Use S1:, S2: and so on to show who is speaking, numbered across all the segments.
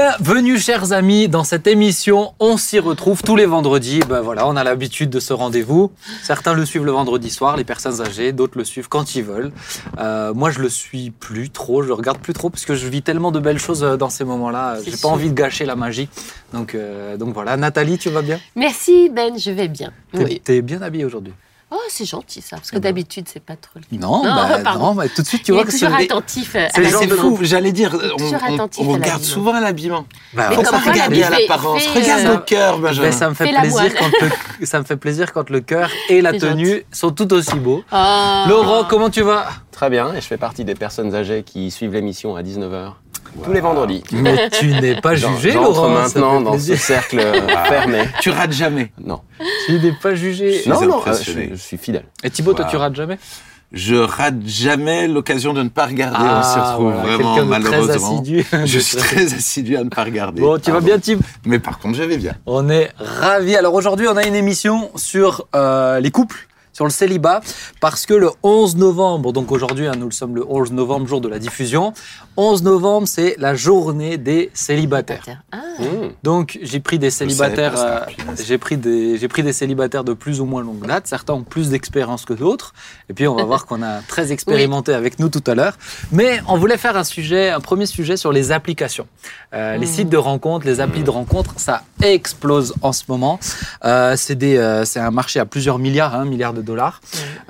S1: Bienvenue, chers amis, dans cette émission. On s'y retrouve tous les vendredis. Ben voilà, on a l'habitude de ce rendez-vous. Certains le suivent le vendredi soir, les personnes âgées. D'autres le suivent quand ils veulent. Euh, moi, je le suis plus trop. Je le regarde plus trop parce que je vis tellement de belles choses euh, dans ces moments-là. J'ai pas
S2: sûr.
S1: envie de gâcher la magie. Donc, euh, donc voilà. Nathalie, tu vas bien?
S2: Merci Ben, je vais bien.
S1: T'es
S2: Oui.
S1: t'es bien habillée aujourd'hui?
S2: Oh, c'est gentil ça, parce que
S1: Ah bah.
S2: d'habitude c'est pas trop le cas.
S1: Non,
S2: Non,
S1: bah, non, bah, tout de suite, tu
S2: Il
S1: vois
S2: est
S1: que
S2: toujours
S1: c'est-
S2: attentif euh,
S1: c'est
S2: à saison.
S3: fou, j'allais dire, on,
S2: attentif
S3: on
S2: à
S3: regarde
S2: l'habillement.
S3: souvent l'habillement.
S1: Bah,
S3: Faut pas
S2: ça,
S3: regarder à l'apparence, regarde
S2: euh,
S3: le cœur, Benjamin.
S1: Mais ça me fait plaisir quand le, ça me fait plaisir quand le cœur et la
S2: C'est
S1: tenue
S2: gentil.
S1: sont tout aussi beaux.
S2: Oh.
S1: Laurent, comment tu vas?
S4: Très bien, et je fais partie des personnes âgées qui suivent l'émission à 19h tous les vendredis.
S1: Mais tu n'es pas jugé,
S4: J'entre maintenant dans ce cercle euh, fermé.
S3: Tu rates jamais.
S4: Non,
S1: Tu n'es pas jugé.
S4: non, non, euh, je, suis- je suis fidèle.
S1: Et Thibaut, toi, tu rates jamais?
S3: Je rate jamais l'occasion de ne pas regarder. on s'y retrouve
S1: Ah, voilà,
S3: vraiment
S1: très
S3: malheureusement.
S1: assidu.
S3: Je suis très assidu à ne pas regarder.
S1: Bon, tu vas
S3: Pardon.
S1: bien, Thib
S3: Mais par contre, je vais bien.
S1: On est ravis. Alors aujourd'hui, on a une émission sur euh, les couples, sur le célibat, parce que le 11 novembre, donc aujourd'hui, hein, nous le sommes le 11 novembre, jour de la diffusion, 11 novembre, c'est la journée des célibataires.
S2: Ah,
S4: Mmh.
S1: Donc j'ai pris des célibataires, euh, j'ai pris des, j'ai pris des célibataires de plus ou moins longue date. Certains ont plus d'expérience que d'autres. Et puis on va voir qu'on a très expérimenté avec nous tout à l'heure. Mais on voulait faire un sujet, un premier sujet sur les applications, Euh, les
S2: Mhm.
S1: sites de rencontres, les applis de rencontres. Ça explose en ce moment. Euh, c'est des, euh, c'est un marché à plusieurs milliards, hein, milliards de dollars.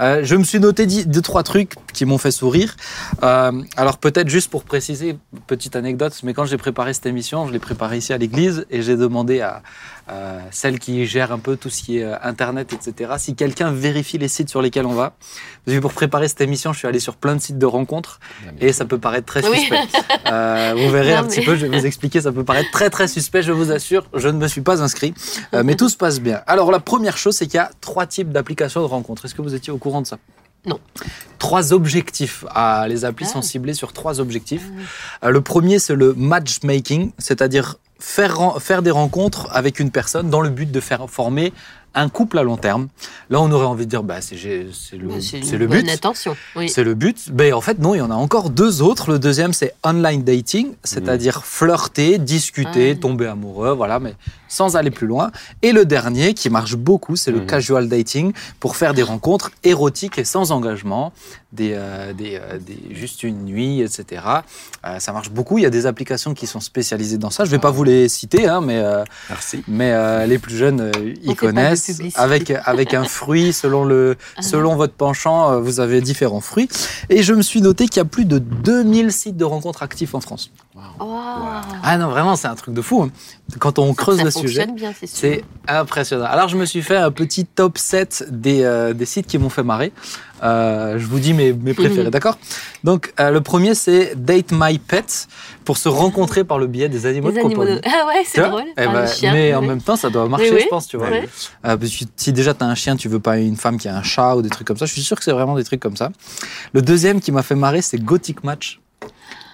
S1: Euh, je me suis noté deux trois trucs qui m'ont fait sourire. Euh, alors peut-être juste pour préciser, petite anecdote, mais quand j'ai préparé cette émission, je l'ai préparée ici à l'église et j'ai demandé à euh, celle qui gère un peu tout ce qui est euh, internet, etc. Si quelqu'un vérifie les sites sur lesquels on va, parce que pour préparer cette émission, je suis allé sur plein de sites de rencontres et ça peut paraître très
S2: Oui.
S1: suspect. Euh, vous verrez
S2: Non,
S1: un petit peu, je vais vous expliquer, ça peut paraître très très suspect, je vous assure, je ne me suis pas inscrit, Euh, mais tout se passe bien. Alors la première chose, c'est qu'il y a trois types d'applications de rencontres. Est-ce que vous étiez au courant de ça?
S2: Non.
S1: Trois objectifs. Ah, les applis
S2: Ah.
S1: sont ciblés sur trois objectifs. Euh, le premier, c'est le matchmaking, c'est-à-dire faire, faire des rencontres avec une personne dans le but de faire former un couple à long terme. Là, on aurait envie de dire, bah, c'est le,
S2: bah, c'est
S1: le but.
S2: attention. Oui.
S1: C'est le but. Mais en fait, non, il y en a encore deux autres. Le deuxième, c'est online dating, c'est-à-dire flirter, discuter,
S2: Ah.
S1: tomber amoureux, voilà, mais sans aller plus loin. Et le dernier, qui marche beaucoup, c'est le
S4: Mhm.
S1: casual dating, pour faire des rencontres érotiques et sans engagement, des, euh, des, euh, des- juste une nuit, etc. Euh, ça marche beaucoup. Il y a des applications qui sont spécialisées dans ça. Je vais pas vous les citer, hein, mais euh,
S3: Merci.
S1: mais euh, les plus jeunes euh,
S2: On
S1: y connaissent. Avec, avec un fruit, selon, le,
S2: Ah.
S1: selon votre penchant, euh, vous avez différents fruits. Et je me suis noté qu'il y a plus de 2000 sites de rencontres actifs en France. Ah non, vraiment, c'est un truc de fou. Quand on creuse
S2: ça
S1: le sujet,
S2: c'est
S1: impressionnant. Alors, je me suis fait un petit top 7 des, euh, des sites qui m'ont fait marrer. Euh, je vous dis mes, mes préférés, d'accord? Donc, euh, le premier, c'est Date My Pet, pour se rencontrer par le biais des animaux
S2: Les
S1: de
S2: animaux de- Ah ouais, c'est drôle.
S1: Eh ben,
S2: chien,
S1: mais en même temps, ça doit marcher,
S2: oui.
S1: je pense, tu vois.
S2: Ouais.
S1: Euh, parce que si déjà tu as un chien, tu veux pas une femme qui a un chat ou des trucs comme ça. Je suis sûr que c'est vraiment des trucs comme ça. Le deuxième qui m'a fait marrer, c'est Gothic Match.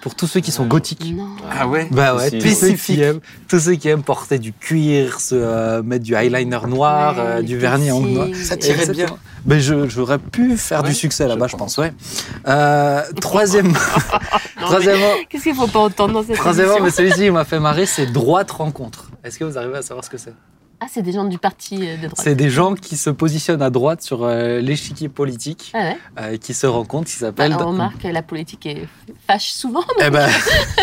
S1: Pour tous ceux qui sont gothiques.
S2: Non.
S3: Ah ouais
S1: Bah ouais, tous ceux, qui aiment, tous ceux qui aiment porter du cuir, se euh, mettre du eyeliner noir,
S2: Ouais,
S1: euh, du vernis noirs.
S2: piercings.
S3: Ça tirait bien.
S1: Mais je- j'aurais pu faire
S3: Ouais,
S1: du succès là-bas,
S4: je
S1: pense, ouais. Euh, troisième, troisièmement,
S2: Qu'est-ce qu'il faut pas entendre dans cette
S1: troisièmement, mais celui-ci il m'a fait marrer, c'est droite rencontre. Est-ce que vous arrivez à savoir ce que c'est?
S2: Ah, c'est des gens du parti euh, de droite.
S1: C'est des gens qui se positionnent à droite sur euh, l'échiquier politique,
S2: Ah ouais.
S1: euh, qui se rencontrent, qui
S2: Bah,
S1: s'appellent.
S2: on remarque que la politique est... fâche souvent. mais-
S1: Eh ben,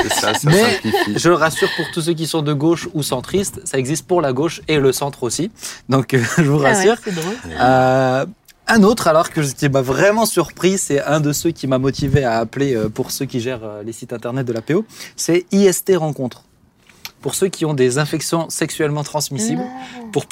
S3: C'est ça, ça
S1: Mais-
S3: simplifie.
S1: je le rassure pour tous ceux qui sont de gauche ou centristes, ça existe pour la gauche et le centre aussi. Donc, euh, je vous
S2: Ah ouais,
S1: rassure.
S2: c'est drôle.
S1: Euh, un autre, alors que ce qui m'a vraiment surpris, c'est un de ceux qui m'a motivé à appeler euh, pour ceux qui gèrent euh, les sites internet de la PO, c'est IST Rencontre. Pour ceux qui ont des infections sexuellement transmissibles,
S2: Non,
S1: pour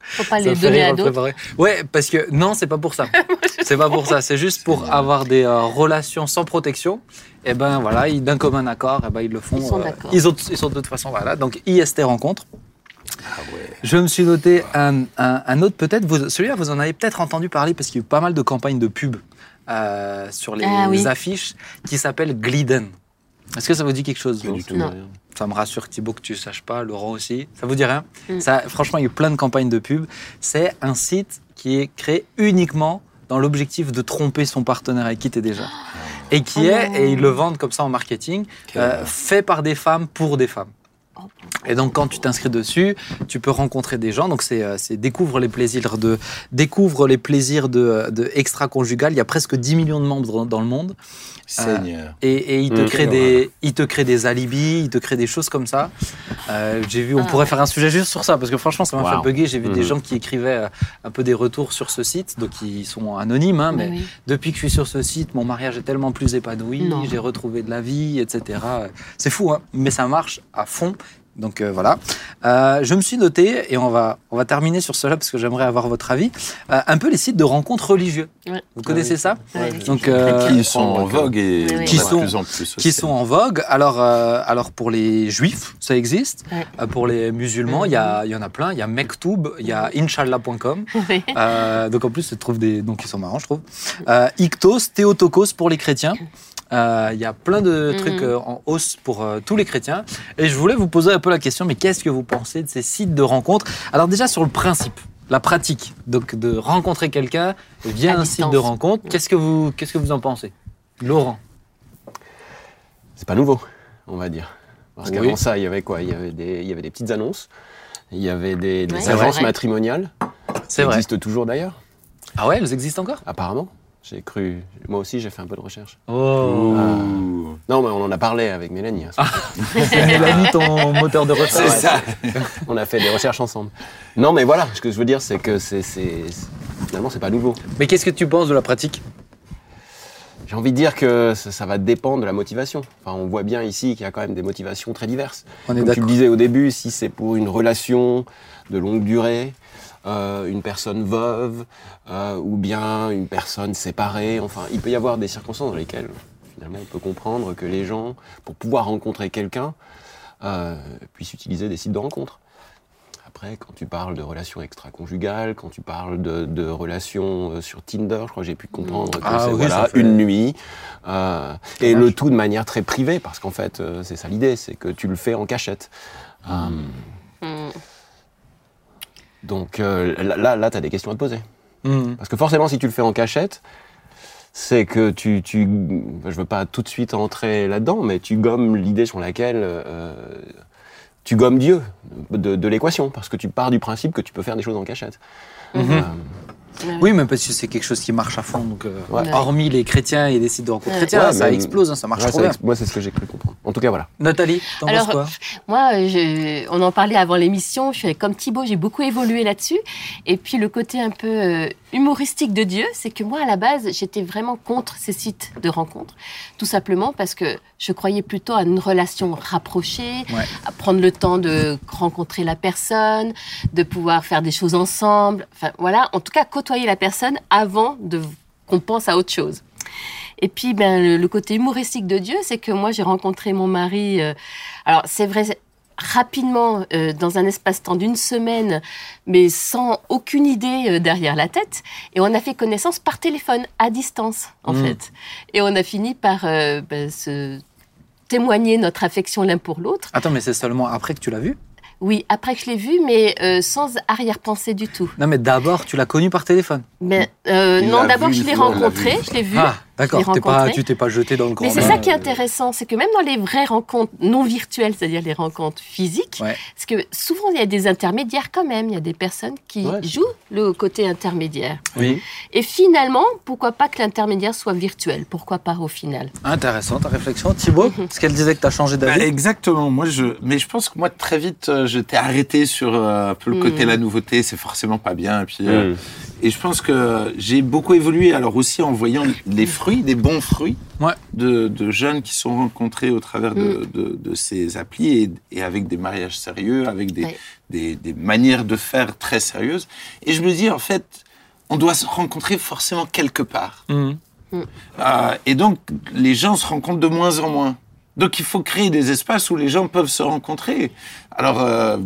S2: faut pas
S1: Ça
S2: les donner à d'autres.
S1: Ouais, parce que non, c'est pas pour ça. c'est pas pour ça. C'est juste pour avoir des euh, relations sans protection. Et ben voilà, ils- d'un commun accord, et ben ils le font.
S2: Ils sont
S1: euh, ils, ont- ils sont de toute façon voilà. Donc IST rencontre.
S3: Ah ouais.
S1: Je me suis noté un, un- un autre peut-être. vous- Celui-là, vous en avez peut-être entendu parler parce qu'il y a eu pas mal de campagnes de pub euh, sur les
S2: Ah oui.
S1: affiches qui s'appelle Gliden. Est-ce que ça vous dit quelque chose
S4: Pas du tout.
S2: Non.
S1: Ça me rassure Thibaut que tu saches pas, Laurent aussi. Ça vous dit rien
S2: Mm.
S1: ça, Franchement, il y a eu plein de campagnes de pub. C'est un site qui est créé uniquement dans l'objectif de tromper son partenaire avec qui tu es déjà. Et qui
S2: Oh
S1: est,
S2: non.
S1: et ils le vendent comme ça en marketing, euh, fait par des femmes pour des femmes. Et donc, quand tu t'inscris dessus, tu peux rencontrer des gens. Donc, c'est euh, découvre les plaisirs de découvre les plaisirs de, de extra-conjugal. Il y a presque 10 millions de membres dans- dans le monde.
S3: Seigneur.
S1: Et, et il, te
S4: Mmh.
S1: crée des, il te crée des alibis, il te crée des choses comme ça. Euh, j'ai vu, on
S2: Ah.
S1: pourrait faire un sujet juste sur ça, parce que franchement, ça m'a
S4: Wow.
S1: fait bugger. J'ai vu des
S4: Mhm.
S1: gens qui écrivaient euh, un peu des retours sur ce site, donc ils sont anonymes. hein, mais
S2: Oui, oui.
S1: depuis que je suis sur ce site, mon mariage est tellement plus épanoui, j'ai retrouvé de la vie, etc. C'est fou, hein, mais ça marche à fond. Donc euh, voilà. Euh, je me suis noté, et on va, on va terminer sur cela parce que j'aimerais avoir votre avis, euh, un peu les sites de rencontres religieux.
S2: Ouais.
S1: Vous connaissez ça
S2: Ouais,
S1: Donc, euh,
S3: qui sont en vogue et
S2: Oui,
S1: Qui
S3: de
S1: sont-
S3: plus en plus
S1: qui sont en vogue. Alors, euh, alors pour les juifs, ça existe.
S2: Ouais.
S1: Euh, pour les musulmans, il y, a- il y en a plein. Il y a Mektoub, il y a. Euh, donc en plus, je trouve des noms qui sont marrants, je trouve. Euh, Iktos, Théotokos pour les chrétiens. Euh, Il y a plein de
S2: Mhm.
S1: trucs euh, en hausse pour euh, tous les chrétiens. Et je voulais vous poser un peu la question, mais qu'est-ce que vous pensez de ces sites de rencontres? Alors déjà sur le principe, la pratique, donc de rencontrer quelqu'un via
S2: À
S1: un site de rencontre, qu'est-ce que vous, qu'est-ce que vous en pensez? Laurent
S4: C'est pas nouveau, on va dire. Parce
S1: Oui.
S4: qu'avant ça, il y avait quoi? Il y avait, des, il y avait des petites annonces, il y avait des, des
S2: Ouais,
S4: agences
S2: vrai.
S4: matrimoniales,
S1: vrai.
S4: existent toujours d'ailleurs,
S1: Ah ouais, elles existent encore?
S4: Apparemment. J'ai cru, moi aussi j'ai fait un peu de recherche.
S1: Oh
S3: Ouh.
S4: Non, mais on en a parlé avec Mélanie. hein.
S1: C'est Mélanie, ton moteur de recherche.
S3: C'est ça.
S4: on a fait des recherches ensemble. Non, mais voilà, ce que je veux dire, c'est que c'est, finalement, c'est pas nouveau.
S1: Mais qu'est-ce que tu penses de la pratique?
S4: J'ai envie de dire que ça, ça va dépendre de la motivation. Enfin, on voit bien ici qu'il y a quand même des motivations très diverses.
S1: On est
S4: Comme tu le disais au début, si c'est pour une relation de longue durée, euh, une personne veuve, euh, ou bien une personne séparée, enfin, il peut y avoir des circonstances dans lesquelles finalement on peut comprendre que les gens, pour pouvoir rencontrer quelqu'un, euh, puissent utiliser des sites de rencontres. Après, quand tu parles de relations extra-conjugales, quand tu parles de, de relations sur Tinder, je crois que j'ai pu comprendre que
S1: Ah
S4: c'est
S1: oui,
S4: voilà,
S1: ça fait-
S4: une nuit, euh, et le tout de manière très privée, parce qu'en fait, c'est ça l'idée, c'est que tu le fais en cachette. Donc euh, là, là, tu as des questions à te poser.
S1: Mhm.
S4: Parce que forcément, si tu le fais en cachette, c'est que tu, tu, je veux pas tout de suite entrer là-dedans, mais tu gommes l'idée sur laquelle euh, tu gommes Dieu de, de l'équation, parce que tu pars du principe que tu peux faire des choses en cachette.
S1: Mhm.
S4: Euh,
S1: Oui, même parce que c'est quelque chose qui marche à fond. Donc, euh,
S4: Ouais.
S1: Hormis les chrétiens et les sites de rencontres
S2: Ouais.
S1: chrétiens,
S4: Ouais,
S1: ça explose, hein, ça marche
S4: ouais,
S1: trop
S4: ça
S1: bien.
S4: moi, c'est ce que j'ai cru comprendre. En tout cas, voilà.
S1: Nathalie, t'en penses
S2: Alors,
S1: quoi?
S2: Moi, je- on en parlait avant l'émission, je suis comme Thibaut, j'ai beaucoup évolué là-dessus. Et puis le côté un peu euh, humoristique de Dieu, c'est que moi, à la base, j'étais vraiment contre ces sites de rencontres. Tout simplement parce que je croyais plutôt à une relation rapprochée,
S1: Ouais.
S2: à prendre le temps de rencontrer la personne, de pouvoir faire des choses ensemble. Enfin, voilà, en tout cas, côtoyer la personne avant de qu'on pense à autre chose. Et puis, ben, le, côté humoristique de Dieu, c'est que moi, j'ai rencontré mon mari. euh, alors, c'est vrai, rapidement, euh, dans un espace-temps d'une semaine, mais sans aucune idée euh, derrière la tête. Et on a fait connaissance par téléphone, à distance, en
S1: Mm.
S2: fait. Et on a fini par ben, se témoigner notre affection l'un pour l'autre.
S1: Attends, mais c'est seulement après que tu l'as vu?
S2: Oui, après que je l'ai vu, mais euh, sans arrière-pensée du tout.
S1: Non, mais d'abord, tu l'as connu par téléphone.
S2: Mais, euh,
S3: Il
S2: non, d'abord, je l'ai rencontré, je l'ai vu.
S1: Ah, d'accord.
S2: Je.
S1: Tu t'es pas jeté dans le grand
S2: Mais c'est ça qui est
S1: euh,
S2: intéressant, c'est que même dans les vraies rencontres non virtuelles, c'est-à-dire les rencontres physiques,
S1: Ouais.
S2: parce que souvent il y a des intermédiaires quand même, il y a des personnes qui
S4: Ouais.
S2: jouent le côté intermédiaire.
S1: Oui.
S2: Et finalement, pourquoi pas que l'intermédiaire soit virtuel Pourquoi pas au final?
S1: Intéressant ta réflexion. Thibaut, parce qu'elle disait que tu as changé
S3: Bah,
S1: d'avis.
S3: exactement. Moi, je, mais je pense que moi, très vite, euh, j'étais arrêté sur euh, un peu le côté la nouveauté. C'est forcément pas bien. Et puis, euh,
S4: Mm.
S3: Et je pense que j'ai beaucoup évolué. Alors aussi en voyant les fruits, des bons fruits
S1: Ouais.
S3: de, de jeunes qui sont rencontrés au travers de, de, de ces applis et, et avec des mariages sérieux, avec des,
S2: Ouais.
S3: des, des manières de faire très sérieuses. Et je me dis, en fait, on doit se rencontrer forcément quelque part.
S1: Mhm.
S3: Euh, et donc, les gens se rencontrent de moins en moins. Donc, il faut créer des espaces où les gens peuvent se rencontrer. Alors, euh,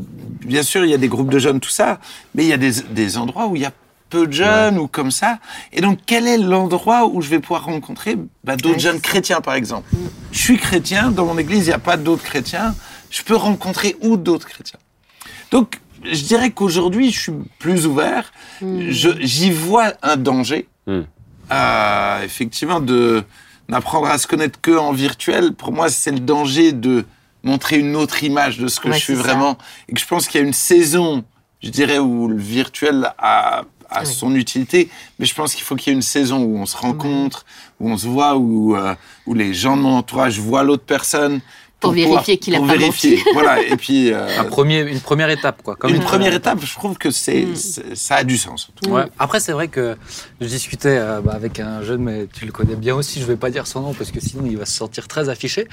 S3: bien sûr, il y a des groupes de jeunes, tout ça, mais il y a des, des endroits où il y a peu de jeunes ou comme ça. Et donc, quel est l'endroit où je vais pouvoir rencontrer bah, d'autres
S2: Ouais,
S3: jeunes chrétiens, par exemple Je suis chrétien, dans mon église, il n'y a pas d'autres chrétiens. Je peux rencontrer où d'autres chrétiens? Donc, je dirais qu'aujourd'hui, je suis plus ouvert. Je- J'y vois un danger.
S4: Mm.
S3: Euh, effectivement, de n'apprendre à se connaître que en virtuel. Pour moi, c'est le danger de montrer une autre image de ce que
S2: Ouais,
S3: je suis
S2: ça.
S3: vraiment. Et que je pense qu'il y a une saison, je dirais, où le virtuel a, a
S2: Oui.
S3: son utilité, mais je pense qu'il faut qu'il y ait une saison où on se rencontre, où on se voit, où, euh, où les gens de mon entourage voient l'autre personne.
S2: Pour vérifier qu'il a
S3: pour
S2: pas
S3: vérifier. voilà, et puis... euh,
S1: Un premier, une première étape, quoi. Comme
S3: une
S1: une
S3: première étape, je trouve que c'est,
S2: Mm.
S3: c'est- ça a du sens.
S1: Ouais. Après, c'est vrai que je discutais euh, bah, avec un jeune, mais tu le connais bien aussi. Je vais pas dire son nom parce que sinon il va se sentir très affiché.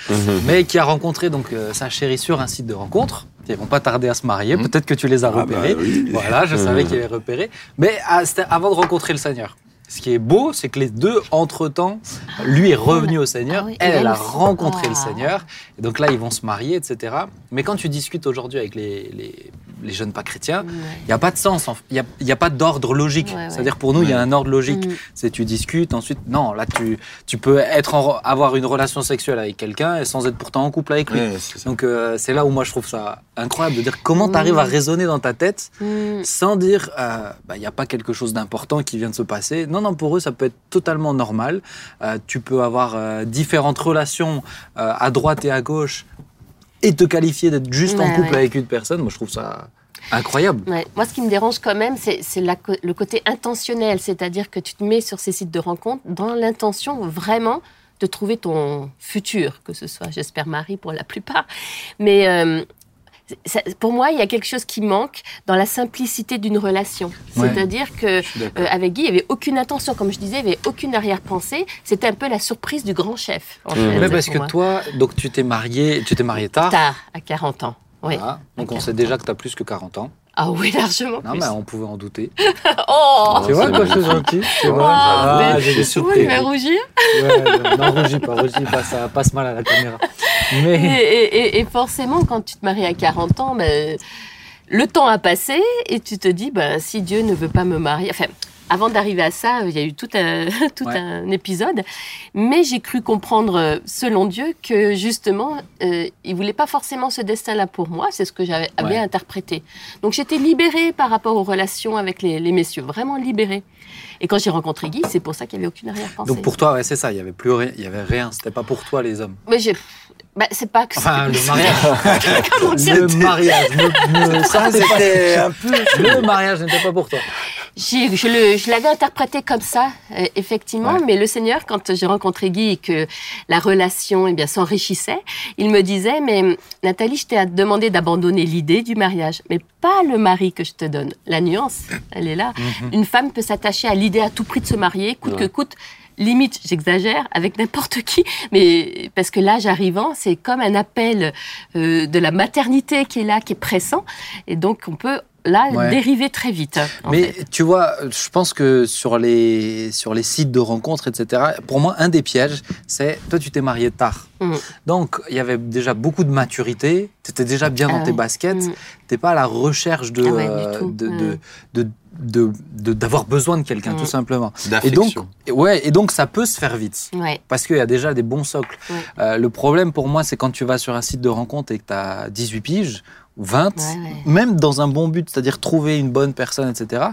S1: Mais qui a rencontré donc euh, sa chérie sur un site de rencontre. Ils vont pas tarder à se marier.
S3: Mhm.
S1: Peut-être que tu les as
S3: Ah bah
S1: repérés.
S3: oui.
S1: Voilà, je savais qu'il avait repéré. Mais ah, c'était avant de rencontrer le Seigneur. Ce qui est beau, c'est que les deux, entre-temps, lui est revenu au Seigneur,
S2: Ah oui,
S1: elle, elle a rencontré le
S2: Ah.
S1: Seigneur. Et donc là, ils vont se marier, etc. Mais quand tu discutes aujourd'hui avec les, les, les jeunes pas chrétiens,
S2: Ouais.
S1: il n'y a pas de sens, il n'y a, il y a pas d'ordre logique.
S2: Ouais, ouais.
S1: C'est-à-dire pour nous, il y a
S3: Ouais.
S1: un ordre logique.
S2: Mm.
S1: C'est tu discutes, ensuite, non, là, tu, tu peux être en- avoir une relation sexuelle avec quelqu'un sans être pourtant en couple avec lui.
S3: Ouais.
S1: Donc euh, c'est là où moi je trouve ça incroyable de dire comment tu arrives à
S2: Mm.
S1: raisonner dans ta tête
S2: Mm.
S1: sans dire euh, bah, il n'y a pas quelque chose d'important qui vient de se passer. Non, non, pour eux ça peut être totalement normal. Euh, tu peux avoir euh, différentes relations euh, à droite et à gauche et te qualifier d'être juste en couple
S2: ouais.
S1: avec une personne. Moi je trouve ça incroyable.
S2: Ouais. Moi, ce qui me dérange quand même, c'est le côté intentionnel, c'est-à-dire que tu te mets sur ces sites de rencontres dans l'intention vraiment de trouver ton futur, que ce soit, j'espère, mari pour la plupart. Mais euh, ça- pour moi, il y a quelque chose qui manque dans la simplicité d'une relation.
S1: Ouais.
S2: C'est-à-dire que euh, avec Guy, il n'y avait aucune intention, comme je disais, il n'y avait aucune arrière-pensée. C'était un peu la surprise du grand chef. En
S4: Mmh.
S2: fait,
S1: Mais parce que
S2: moi.
S1: toi, donc tu t'es marié, tu t'es marié tard.
S2: Tard, à 40 ans. Oui.
S1: Voilà. Donc on sait
S2: 40
S1: déjà
S2: ans.
S1: que tu as plus que 40 ans.
S2: Ah oui, largement
S1: Non, mais on pouvait en douter.
S2: Oh
S1: tu vois, quoi, je suis gentil. Tu
S2: Oh,
S1: vois, ah,
S2: mais-
S1: j'ai des surprises.
S2: il va rougir.
S1: Ouais, non, rougis pas, rougis pas, ça passe mal à la caméra.
S2: Et,
S1: Mais
S2: et- et- et forcément, quand tu te maries à 40 ans, ben, le temps a passé et tu te dis, ben, si Dieu ne veut pas me marier, enfin, avant d'arriver à ça, il y a eu tout un, tout
S1: Ouais.
S2: un épisode, mais j'ai cru comprendre, selon Dieu, que justement, euh, il voulait pas forcément ce destin-là pour moi, c'est ce que j'avais
S1: Ouais.
S2: interprété. Donc j'étais libérée par rapport aux relations avec les, les messieurs, vraiment libérée. Et quand j'ai rencontré Guy, c'est pour ça qu'il n'y avait aucune arrière-pensée.
S1: donc pour toi, ouais, c'est ça, il y avait plus rien, il y avait rien, c'était pas pour toi les hommes.
S2: Mais j'ai... Ben, c'est pas que
S1: Enfin, le mariage.
S2: Comment
S1: le mariage. Ne sortez pas-
S3: C'était un peu.
S1: Le mariage n'était pas pour toi.
S2: Je l'avais interprété comme ça, euh, effectivement,
S1: Ouais.
S2: mais le Seigneur, quand j'ai rencontré Guy et que la relation eh bien, s'enrichissait, il me disait, mais Nathalie, je t'ai demandé d'abandonner l'idée du mariage, mais pas le mari que je te donne. La nuance, elle est là.
S1: Mhm.
S2: Une femme peut s'attacher à l'idée à tout prix de se marier, coûte que coûte. Limite, j'exagère, avec n'importe qui, mais parce que l'âge arrivant, c'est comme un appel euh, de la maternité qui est là, qui est pressant, et donc on peut là
S1: Ouais.
S2: dériver très vite.
S1: Mais
S2: fait.
S1: tu vois, je pense que sur les, sur les sites de rencontres, etc., pour moi, un des pièges, c'est toi, tu t'es marié tard.
S2: Mm.
S1: Donc, il y avait déjà beaucoup de maturité, tu étais déjà bien
S2: Ah
S1: dans tes
S2: ouais.
S1: baskets,
S2: Mm.
S1: t'es pas à la recherche de,
S2: Ah ouais, du
S1: euh,
S2: tout.
S1: de,
S2: Mm.
S1: de, de, de- de- d'avoir besoin de quelqu'un,
S2: Mm.
S1: tout simplement. Et donc, ouais, et donc, ça peut se faire vite.
S2: Ouais.
S1: Parce qu'il y a déjà des bons socles.
S2: Ouais.
S1: Euh, le problème pour moi, c'est quand tu vas sur un site de rencontre et que tu as 18 piges 20,
S2: Ouais, ouais.
S1: même dans un bon but, c'est-à-dire trouver une bonne personne, etc.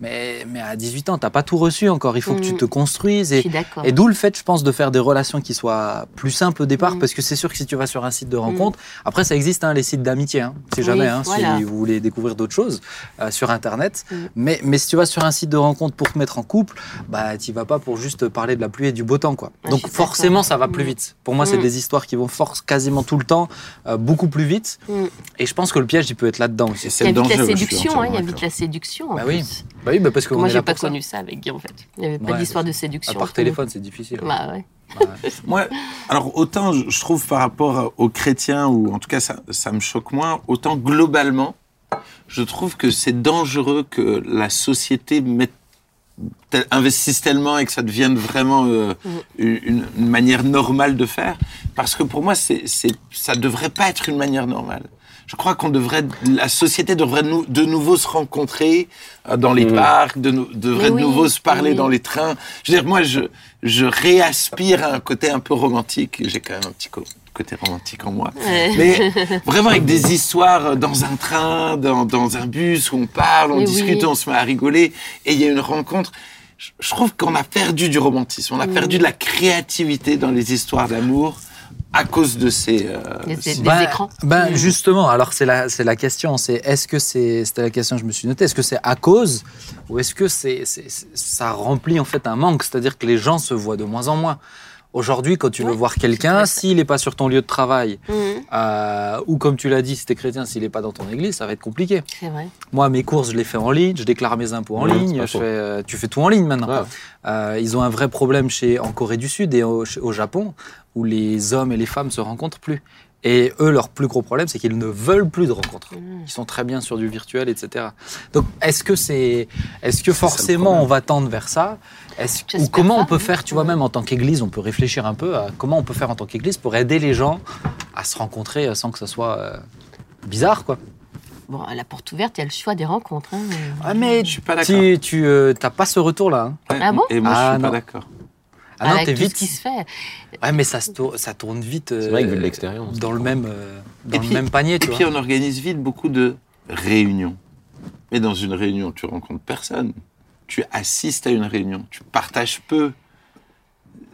S1: Mais, mais à 18 ans, tu pas tout reçu encore. Il faut que tu
S2: Mm.
S1: te construises.
S2: Je
S1: Et,
S2: suis d'accord.
S1: et d'où le fait, je pense, de faire des relations qui soient plus simples au départ,
S2: Mm.
S1: parce que c'est sûr que si tu vas sur un site de rencontre, après ça existe, hein, les sites d'amitié, hein, si
S2: Oui,
S1: jamais, hein,
S2: voilà.
S1: si vous voulez découvrir d'autres choses euh, sur Internet.
S2: Mm.
S1: Mais, mais si tu vas sur un site de rencontre pour te mettre en couple, bah tu vas pas pour juste parler de la pluie et du beau temps, quoi. Donc forcément, ça va plus
S2: Mm.
S1: vite. Pour moi, c'est
S2: Mm.
S1: des histoires qui vont force quasiment tout le temps, euh, beaucoup plus vite.
S2: Mm.
S1: Et je pense que le piège, il peut être là-dedans aussi.
S2: Il y a vite la séduction, hein, il y a vite la séduction. en
S1: Bah oui. Bah oui, bah parce que
S2: Moi, j'ai pas
S1: ça.
S2: connu ça avec Guy, en fait. Il n'y avait pas
S1: Ouais,
S2: d'histoire de
S1: À
S2: séduction.
S1: part téléphone, c'est difficile.
S2: Bah ouais.
S1: Ouais.
S3: Moi, alors autant je trouve par rapport aux chrétiens, ou en tout cas ça, ça me choque moins, autant globalement, je trouve que c'est dangereux que la société mette, tel- investisse tellement et que ça devienne vraiment euh, une, une manière normale de faire. Parce que pour moi, c'est, c'est, ça devrait pas être une manière normale. Je crois qu'on devrait, la société devrait nou- de nouveau se rencontrer euh, dans les
S4: Mhm.
S3: parcs, de devrait de nouveau se parler
S2: oui.
S3: dans les trains. Je veux dire, moi, je, je réaspire à un côté un peu romantique. J'ai quand même un petit côté romantique en moi.
S2: Ouais.
S3: Mais vraiment avec des histoires dans un train, dans, dans un bus où on parle, on
S2: Mais
S3: discute,
S2: oui.
S3: on se met à rigoler et il y a une rencontre. Je- Je trouve qu'on a perdu du romantisme, on a
S2: Mm.
S3: perdu de la créativité dans les histoires d'amour à cause de ces. euh,
S2: Des- des-
S1: Ben-
S2: écrans.
S1: Ben justement, alors c'est la c'est la question, c'est est-ce que c'est c'était la question que je me suis notée, est-ce que c'est à cause ou est-ce que c'est c'est- c'est- ça remplit en fait un manque, c'est-à-dire que les gens se voient de moins en moins. Aujourd'hui, quand tu veux
S2: Ouais,
S1: voir quelqu'un, s'il n'est pas sur ton lieu de travail,
S2: Mhm,
S1: euh, ou comme tu l'as dit, si tu es chrétien, s'il n'est pas dans ton église, ça va être compliqué.
S2: C'est vrai.
S1: Moi, mes courses, je les fais en ligne, je déclare mes impôts en
S4: Ouais,
S1: ligne, je fais, euh, tu fais tout en ligne maintenant.
S4: Ouais.
S1: Euh, ils ont un vrai problème chez, en Corée du Sud et au, au Japon, où les hommes et les femmes se rencontrent plus. Et eux, leur plus gros problème, c'est qu'ils ne veulent plus de rencontres.
S2: Mhm.
S1: Ils sont très bien sur du virtuel, etc. Donc, est-ce que c'est, est-ce que forcément on va tendre vers ça? Est-ce, Ou comment
S2: pas,
S1: on peut faire, tu vois, même en tant qu'Église, on peut réfléchir un peu à comment on peut faire en tant qu'Église pour aider les gens à se rencontrer euh, sans que ça soit euh, bizarre, quoi.
S2: Bon, à la porte ouverte, il y a le choix des rencontres. hein.
S1: Ah, mais
S3: Je suis pas d'accord.
S1: tu, tu euh, t'as pas ce retour-là. hein.
S2: Ah bon
S3: Et moi, je
S1: Ah,
S3: suis
S1: non.
S3: pas d'accord.
S1: Ah non, t'es
S2: tout
S1: vite.
S2: ce qui se fait.
S1: Ouais, mais ça, se tourne, ça tourne vite.
S4: C'est vrai que vu de l'extérieur,
S1: Dans le même, euh, dans
S3: Et
S1: le même panier, tu
S3: Et puis,
S1: vois.
S3: on organise vite beaucoup de réunions. Mais dans une réunion, tu rencontres personne. Tu assistes à une réunion. Tu partages peu.